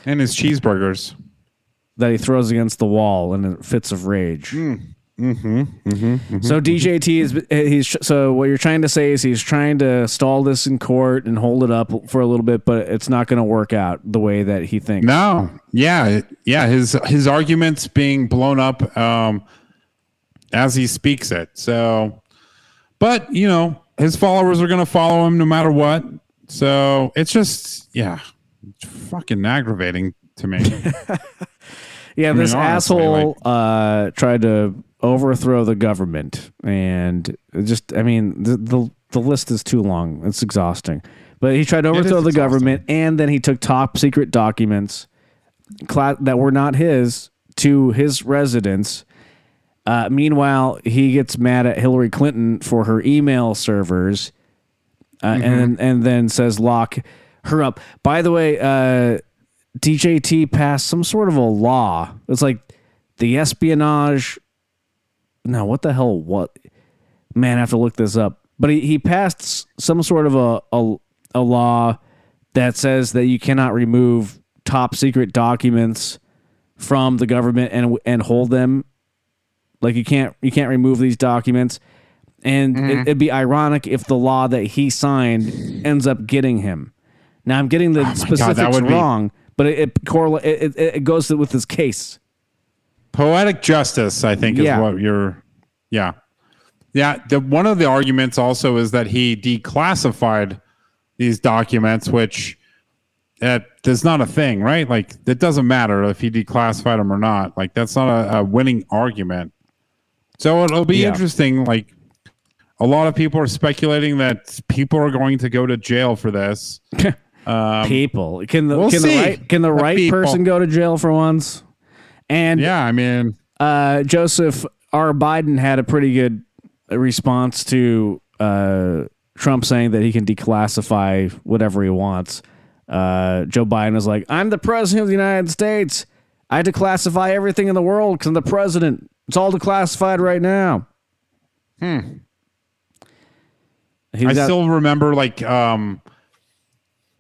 And his cheeseburgers. That he throws against the wall in fits of rage. Mm-hmm, So DJT is he's so what you're trying to say is he's trying to stall this in court and hold it up for a little bit, but it's not going to work out the way that he thinks. No, yeah, yeah. His his arguments being blown up um, as he speaks it. So, but you know, his followers are going to follow him no matter what. So it's just, yeah, it's fucking aggravating to me. Yeah, mean, this honestly, asshole uh, tried to overthrow the government, and just I mean the, the the list is too long. It's exhausting. But he tried to overthrow the exhausting. government, and then he took top secret documents cla- that were not his to his residence. Uh, meanwhile, he gets mad at Hillary Clinton for her email servers, uh, and and then says lock her up. By the way, uh, DJT passed some sort of a law. It's like the espionage. No, what the hell? What? Man, I have to look this up. But he, he passed some sort of a, a a law that says that you cannot remove top secret documents from the government and and hold them. Like you can't you can't remove these documents. And it, mm-hmm. it'd be ironic if the law that he signed ends up getting him. Now I'm getting the oh specifics that would be- wrong, but it it, correla- it, it it goes with his case. Poetic justice, I think, is Yeah. what you're. Yeah, yeah. The one of the arguments also is that he declassified these documents, which uh, that is not a thing, right? Like it doesn't matter if he declassified them or not. Like that's not a, a winning argument. So it'll be Yeah. interesting. Like a lot of people are speculating that people are going to go to jail for this. people can the we'll can see. the right can the The right people. person go to jail for once? And Yeah, I mean, uh, Joseph R. Biden had a pretty good response to uh, Trump saying that he can declassify whatever he wants. Uh, Joe Biden was like, "I'm the president of the United States. I declassify everything in the world because I'm the president. It's all declassified right now." Hmm. I still remember like um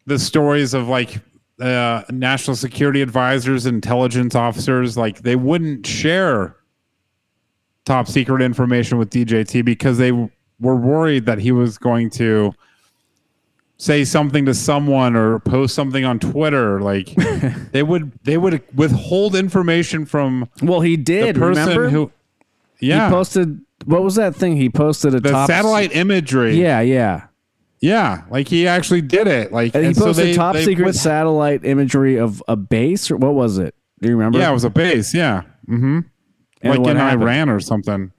the stories of like uh national security advisors, intelligence officers, like they wouldn't share top secret information with DJT because they w- were worried that he was going to say something to someone or post something on Twitter, like they would they would withhold information from Well, he did. person remember? who yeah he posted. What was that thing? He posted a the top satellite imagery. Yeah, yeah. Yeah, like he actually did it. Like And he and so posted they- top they secret satellite imagery of a base, or what was it? Do you remember? Yeah, it was a base. Yeah, mm-hmm. Like in happened? Iran or something.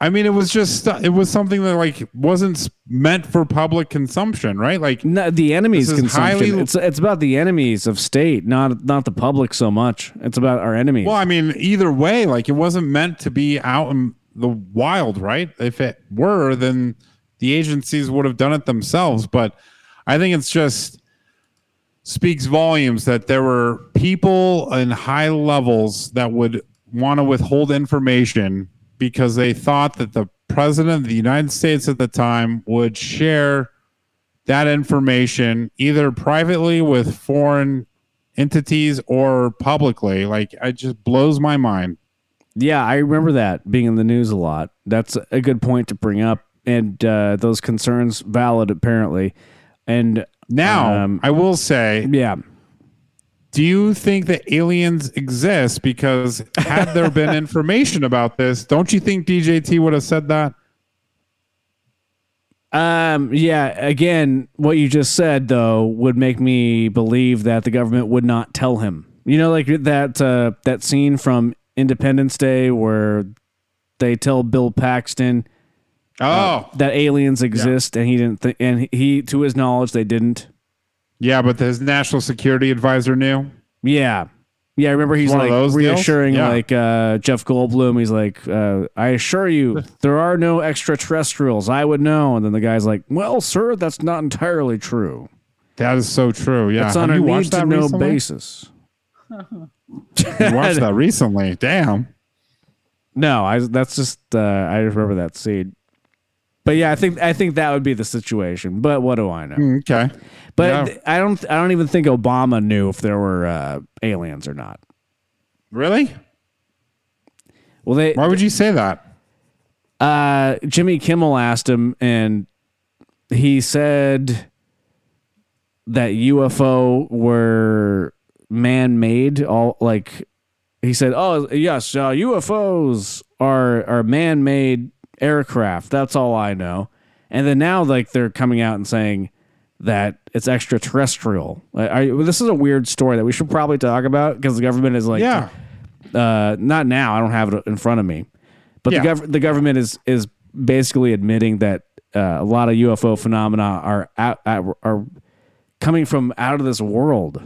I mean, it was just it was something that like wasn't meant for public consumption, right? Like No, the enemies This consumption. highly- It's it's about the enemies of state, not not the public so much. It's about our enemies. Well, I mean, either way, like it wasn't meant to be out in the wild, right? If it were, then the agencies would have done it themselves. But I think it's just speaks volumes that there were people in high levels that would want to withhold information because they thought that the president of the United States at the time would share that information either privately with foreign entities or publicly. Like it just blows my mind. Yeah, I remember that being in the news a lot. That's a good point to bring up, and uh, those concerns valid apparently. And Now, Um, I will say, yeah, do you think that aliens exist? Because had there been information about this, don't you think DJT would have said that? um, yeah. Again, what you just said though would make me believe that the government would not tell him. You know, like that uh, that scene from Independence Day where they tell Bill Paxton Oh, that aliens exist, and he didn't. Th- and he, to his knowledge, they didn't. yeah, but his national security advisor knew. Yeah. Yeah, I remember he's One like reassuring Yeah. like uh, Jeff Goldblum. He's like, uh, I assure you, there are no extraterrestrials. I would know. And then the guy's like, Well, sir, that's not entirely true. That is so true. Yeah, It's Have on a you need to know basis. You watched that recently. Damn. No, I that's just uh, I just remember that scene. But yeah, I think I think that would be the situation. But what do I know? Mm, Okay. But. I don't I don't even think Obama knew if there were uh, aliens or not. Really? Well, they Why would you say that? uh, Jimmy Kimmel asked him, and he said that UFO were man-made. All like he said, "Oh yes, uh, UFOs are are man-made aircraft. That's all I know." And then now, like they're coming out and saying that it's extraterrestrial. Like, you- this is a weird story that we should probably talk about because the government is like, Yeah. uh, not now. I don't have it in front of me, but Yeah. the gov- the government is is basically admitting that uh, a lot of UFO phenomena are out, are, coming from out of this world.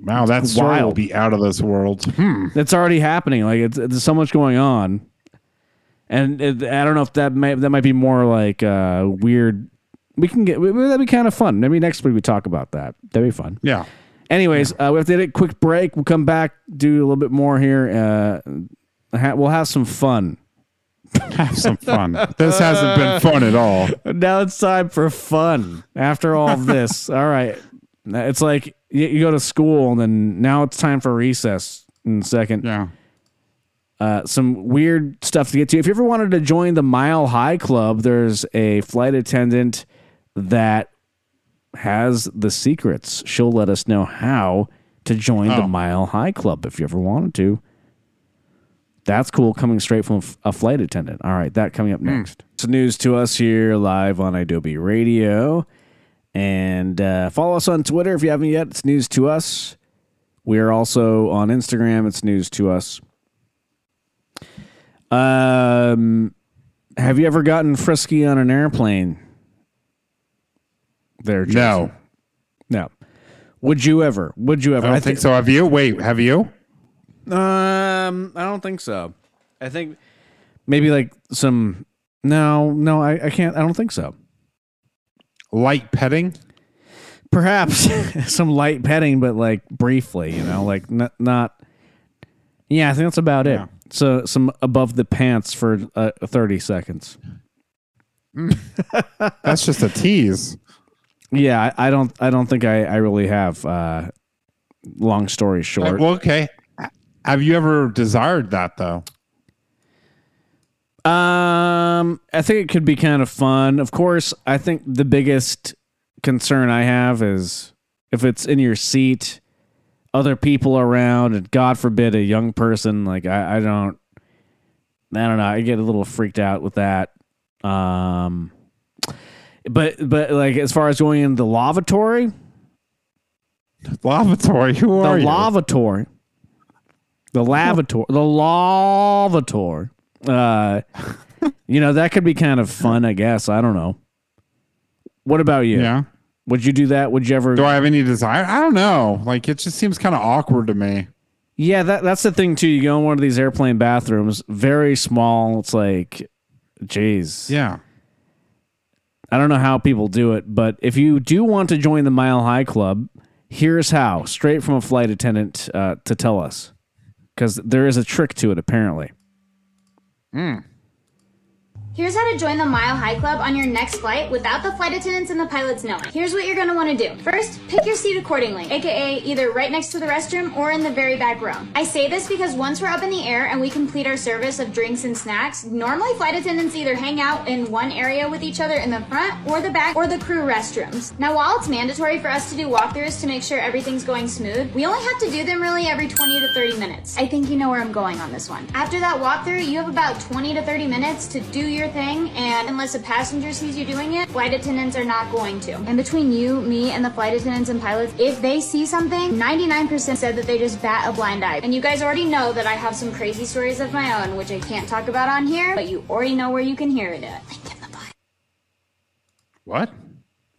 Wow, that story will be out of this world. Hmm. That's already happening. Like it's, there's so much going on, and it, I don't know if that might that might be more like uh, weird. We can get that'd be kind of fun. Maybe next week we talk about that. That'd be fun. Yeah. Anyways, uh, we have to take a quick break. We'll come back, do a little bit more here. Uh, ha- we'll have some fun. Have some fun. this hasn't been fun at all. Now it's time for fun. After all of this, all right. It's like you, you go to school, and then now it's time for recess in a second. Yeah. Uh, some weird stuff to get to. If you ever wanted to join the Mile High Club, there's a flight attendant that has the secrets. She'll let us know how to join the Oh. Mile High Club if you ever wanted to. That's cool. Coming straight from a flight attendant. All right, that coming up next. It's news to us here live on Adobe Radio. And uh, follow us on Twitter if you haven't yet. It's news to us. We are also on Instagram. It's news to us. Um, have you ever gotten frisky on an airplane? There, Jason. No. no. Would you ever? Would you ever? I don't think so. Have you? Wait, have you? Um, I don't think so. I think maybe like some. No, no, I, I can't. I don't think so. Light petting? Perhaps some light petting, but like briefly, you know, like not not. Yeah, I think that's about Yeah. So some above the pants for uh, thirty seconds. That's just a tease. Yeah, I, I don't. I don't think I, I really have. Uh, long story short, Well, okay. Have you ever desired that though? Um, I think it could be kind of fun. Of course, I think the biggest concern I have is if it's in your seat, other people around, and God forbid a young person. Like I, I don't, I don't know. I get a little freaked out with that. Um, but but like as far as going in the lavatory, Lavatory. Who the are you? The lavatory, the lavatory, the lavatory. Uh, you know that could be kind of fun. I guess I don't know. What about you? Yeah. Would you do that? Would you ever? Do I have any desire? I don't know. Like it just seems kind of awkward to me. Yeah, that that's the thing too. You go in one of these airplane bathrooms, very small. It's like, jeez. Yeah. I don't know how people do it, but if you do want to join the Mile High Club, here's how. Straight from a flight attendant uh, to tell us, because there is a trick to it apparently. Here's how to join the Mile High Club on your next flight without the flight attendants and the pilots knowing. Here's what you're gonna wanna do. First, pick your seat accordingly, aka either right next to the restroom or in the very back row. I say this because once we're up in the air and we complete our service of drinks and snacks, normally flight attendants either hang out in one area with each other in the front or the back or the crew restrooms. Now, while it's mandatory for us to do walkthroughs to make sure everything's going smooth, we only have to do them really every 20 to 30 minutes. I think you know where I'm going on this one. After that walkthrough, you have about 20 to 30 minutes to do your thing, and unless a passenger sees you doing it, flight attendants are not going to. And between you, me, and the flight attendants and pilots, if they see something, 99% said that they just bat a blind eye. And you guys already know that I have some crazy stories of my own, which I can't talk about on here, but you already know where you can hear it at. Link in the bio. What?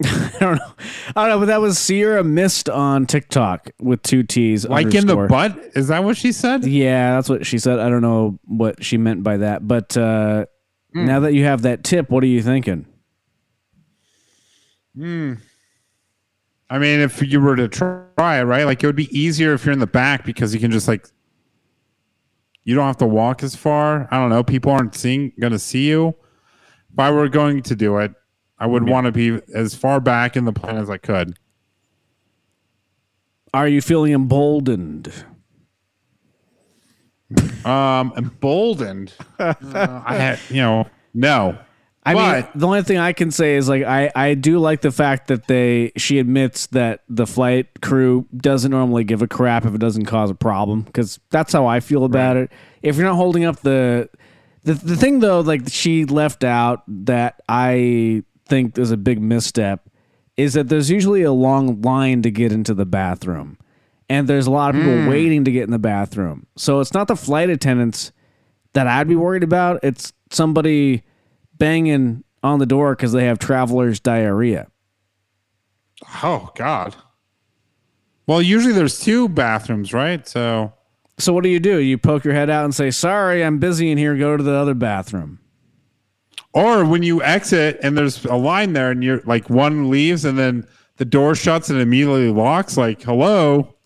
I don't know. I don't know, but that was Sierra Mist on TikTok with two T's. Like in the butt? Is that what she said? Yeah, that's what she said. I don't know what she meant by that, but uh, Mm. now that you have that tip, what are you thinking? Hmm. I mean, if you were to try it, right? Like it would be easier if you're in the back because you can just like you don't have to walk as far. I don't know. People aren't seeing gonna see you. If I were going to do it, I would want to be as far back in the plane as I could. Are you feeling emboldened? Um, emboldened. uh, I had, you know, no. I But- mean, the only thing I can say is like I I do like the fact that they she admits that the flight crew doesn't normally give a crap if it doesn't cause a problem because that's how I feel about it. If you're not holding up the the the thing though, like she left out that I think is a big misstep is that there's usually a long line to get into the bathroom. And there's a lot of people hmm. waiting to get in the bathroom. So it's not the flight attendants that I'd be worried about. It's somebody banging on the door because they have traveler's diarrhea. Oh God. Well, usually there's two bathrooms, right? So So what do you do? You poke your head out and say, "Sorry, I'm busy in here. Go to the other bathroom." Or when you exit and there's a line there and you're like one leaves and then the door shuts and immediately locks, like, hello.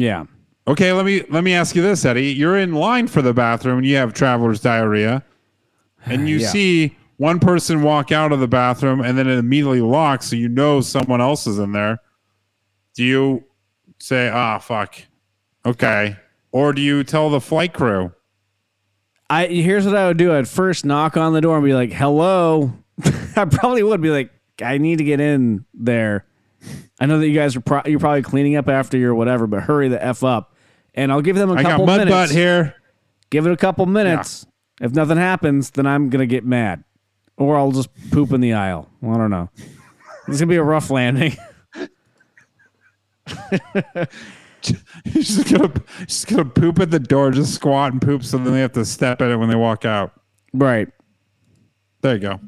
Yeah. Okay, let me let me ask you this, Eddie. You're in line for the bathroom and you have traveler's diarrhea, and you Yeah. see one person walk out of the bathroom and then it immediately locks, so you know someone else is in there. Do you say, ah, fuck. Okay. Or do you tell the flight crew? I here's what I would do. I'd first knock on the door and be like, "Hello." I probably would be like, "I need to get in there." I know that you guys are pro- you're probably cleaning up after your whatever, but hurry the f up. And I'll give them a I got couple mud minutes. butt here. Give it a couple minutes. If nothing happens, then I'm gonna get mad, or I'll just poop in the aisle. I don't know. It's gonna be a rough landing. He's just gonna just gonna poop at the door, just squat and poop, so then they have to step at it when they walk out. right. There you go.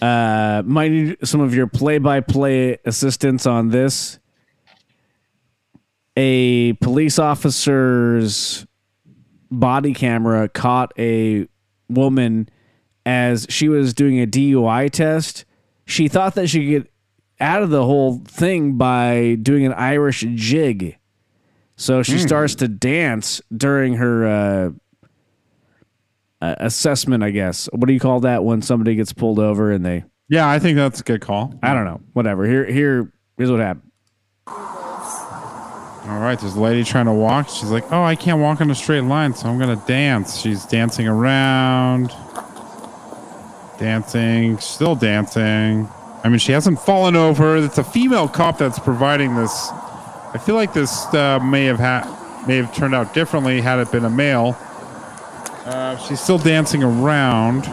Uh, might need some of your play-by-play assistance on this. A police officer's body camera caught a woman as she was doing a DUI test. She thought that she could get out of the whole thing by doing an Irish jig. So she starts to dance during her uh, uh, assessment, I guess. What do you call that when somebody gets pulled over and they Yeah, I think that's a good call. I don't know. Whatever. Here, here, here's what happened. All right, there's a lady trying to walk. She's like, "Oh, I can't walk in a straight line, so I'm gonna dance." She's dancing around, dancing, still dancing. I mean, she hasn't fallen over. It's a female cop that's providing this. I feel like this uh, may have had may have turned out differently had it been a male. Uh, she's still dancing around.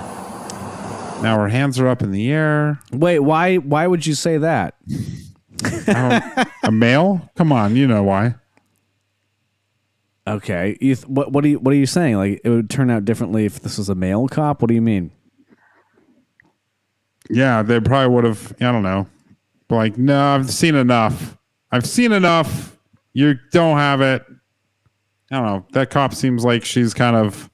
Now her hands are up in the air. Wait, why? Why would you say that? A male? Come on, you know why. Okay, you th- what? What are you? What are you saying? Like it would turn out differently if this was a male cop? What do you mean? Yeah, they probably would have. I don't know. Like, no, I've seen enough. I've seen enough. You don't have it. I don't know. That cop seems like she's kind of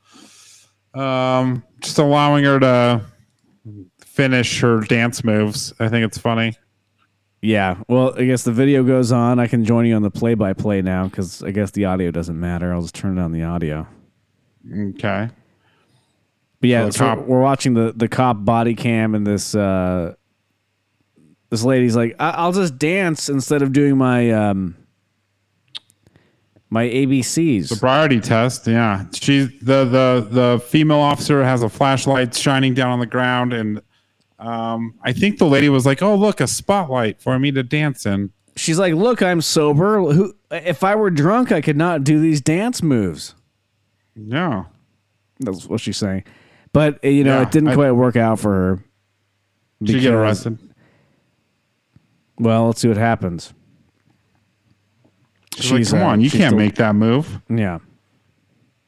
um, just allowing her to finish her dance moves. I think it's funny. Yeah. Well, I guess the video goes on. I can join you on the play-by-play now because I guess the audio doesn't matter. I'll just turn on the audio. Okay. But yeah, So cop- we're watching the the cop body cam, and this uh, this lady's like, I- "I'll just dance instead of doing my um, my ABCs." Sobriety test. Yeah. She the the the female officer has a flashlight shining down on the ground, and um, I think the lady was like, "Oh, look, a spotlight for me to dance in." She's like, "Look, I'm sober. Who? If I were drunk, I could not do these dance moves." Yeah. That's what she's saying. But uh, you know, Yeah, it didn't I- quite work out for her. Did you get arrested? Well, let's see what happens. She's, like, come uh, on, you can't still- make that move. Yeah.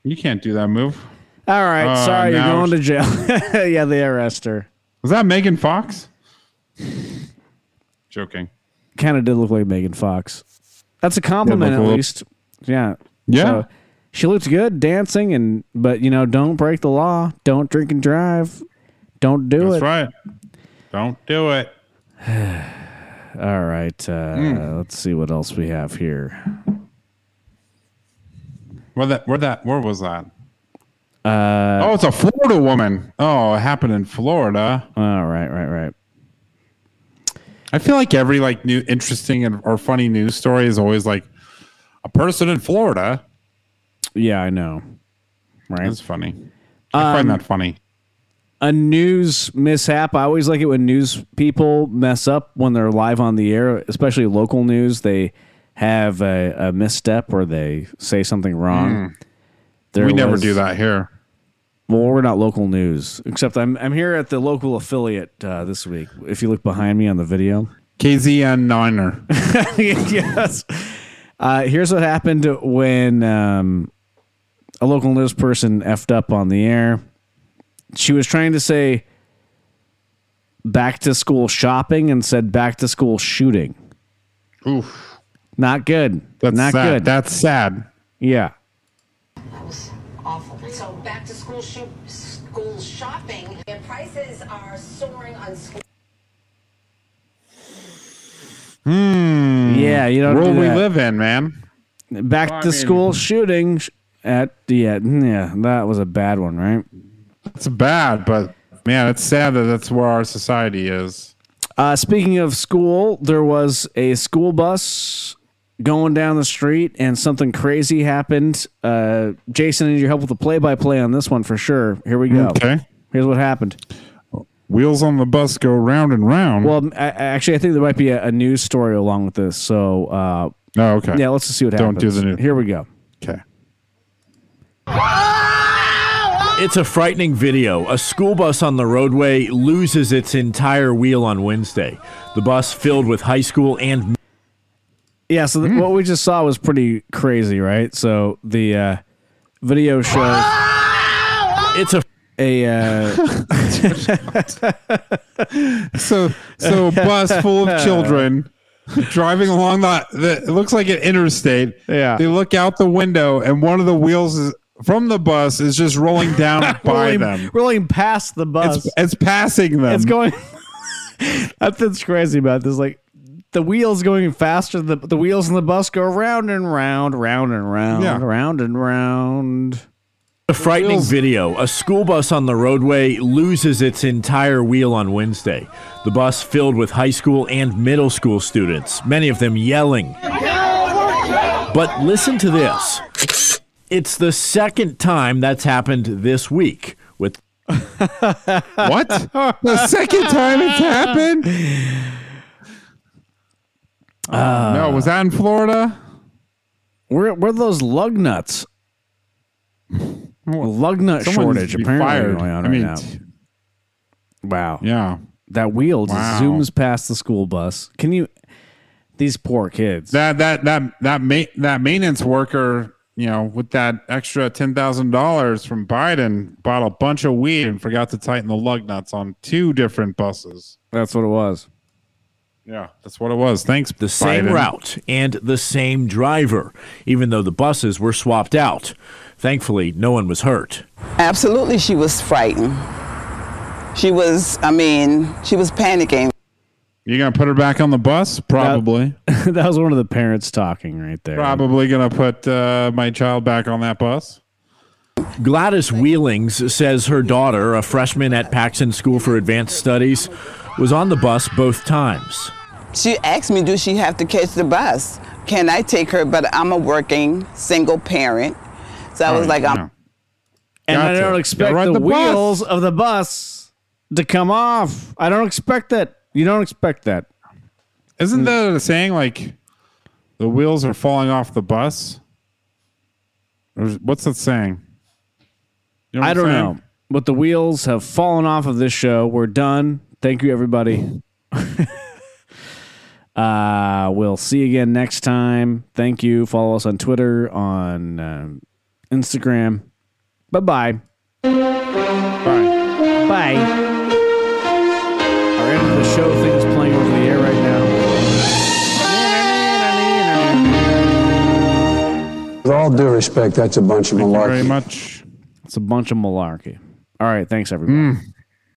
You can't do that move. All right. Uh, sorry, you're going to jail. yeah, they arrest her. Was that Megan Fox? Joking. Kind of did look like Megan Fox. That's a compliment, at least. Yeah. Yeah. So, she looks good dancing, and but you know, don't break the law. Don't drink and drive. Don't do That's it. right. Don't do it. All right. Uh, Hmm. Let's see what else we have here. Where that? Where that? Where was that? Uh, oh, it's a Florida woman. Oh, it happened in Florida. All right. Right. Right. I feel like every like new interesting and or funny news story is always like a person in Florida. Yeah, I know. Right. That's funny. I find that funny. A news mishap. I always like it when news people mess up when they're live on the air, especially local news. They have a, a misstep or they say something wrong. Hmm. we never was- do that here. Well, we're not local news, except I'm I'm here at the local affiliate uh, this week. If you look behind me on the video, KZN Niner. yes. Uh, here's what happened when um, a local news person effed up on the air. She was trying to say back to school shopping and said back to school shooting. Oof. Not good. That's Not sad. good. That's sad. yeah. That was awful. So back to school shoot, school shopping. And prices are soaring on school. Hmm. Yeah, you don't World do we live in, man. Back Well, I to mean- school shooting sh- at yeah, yeah, that was a bad one, right? It's bad, but man, it's sad that that's where our society is. Uh, speaking of school, there was a school bus going down the street and something crazy happened. Uh, Jason, I need your help with the play by play on this one for sure. Here we go. Okay. Here's what happened. Wheels on the bus go round and round. Well, I, I- actually, I think there might be a, a news story along with this. So, uh, oh, okay. yeah, let's just see what happens. Don't happens. do the news. Here we go. Okay. It's a frightening video. A school bus on the roadway loses its entire wheel on Wednesday. The bus filled with high school and Yeah, so th- Hmm. what we just saw was pretty crazy, right? So the uh, video shows it's a a uh, So, so a bus full of children driving along the, the. It looks like an interstate. Yeah. They look out the window, and one of the wheels is from the bus is just rolling down by rolling, them. rolling past the bus. It's, it's passing them. It's going. That's what's crazy about this. Like the wheels going faster. The the wheels in the bus go round and round, round and round, Yeah. round and round. A frightening wheels- video. A school bus on the roadway loses its entire wheel on Wednesday. The bus filled with high school and middle school students, many of them yelling. But listen to this. It's the second time that's happened this week with What? the second time it's happened? Uh, no, was that in Florida? Where where are those lug nuts? lug nut shortage apparently fired. going on I right mean, now. Wow. Yeah. That wheel just Wow. zooms past the school bus. Can you? These poor kids. That that that that ma- that maintenance worker, you know, with that extra ten thousand dollars from Biden, bought a bunch of weed and forgot to tighten the lug nuts on two different buses. That's what it was. Yeah, that's what it was. Thanks. the same route and the same driver, even though the buses were swapped out. Thankfully, no one was hurt. Absolutely, she was frightened. She was, I mean, she was panicking. You gonna put her back on the bus? Probably. that was one of the parents talking right there. Probably gonna put uh, my child back on that bus. Gladys Wheelings says her daughter, a freshman at Paxton School for Advanced Studies, was on the bus both times. She asked me, do she have to catch the bus? Can I take her? But I'm a working single parent. So I was like, I'm. And I don't expect ride the, the bus. wheels of the bus to come off. I don't expect that. You don't expect that. Isn't that a saying like the wheels are falling off the bus? Or what's that saying? You what I don't saying? know. But the wheels have fallen off of this show. We're done. Thank you, everybody. uh, we'll see you again next time. Thank you. Follow us on Twitter, on um, Instagram. Bye-bye. Bye. Bye. With all due respect, that's a bunch of Thank you malarkey. very much. It's a bunch of malarkey. All right. Thanks, everybody. Mm.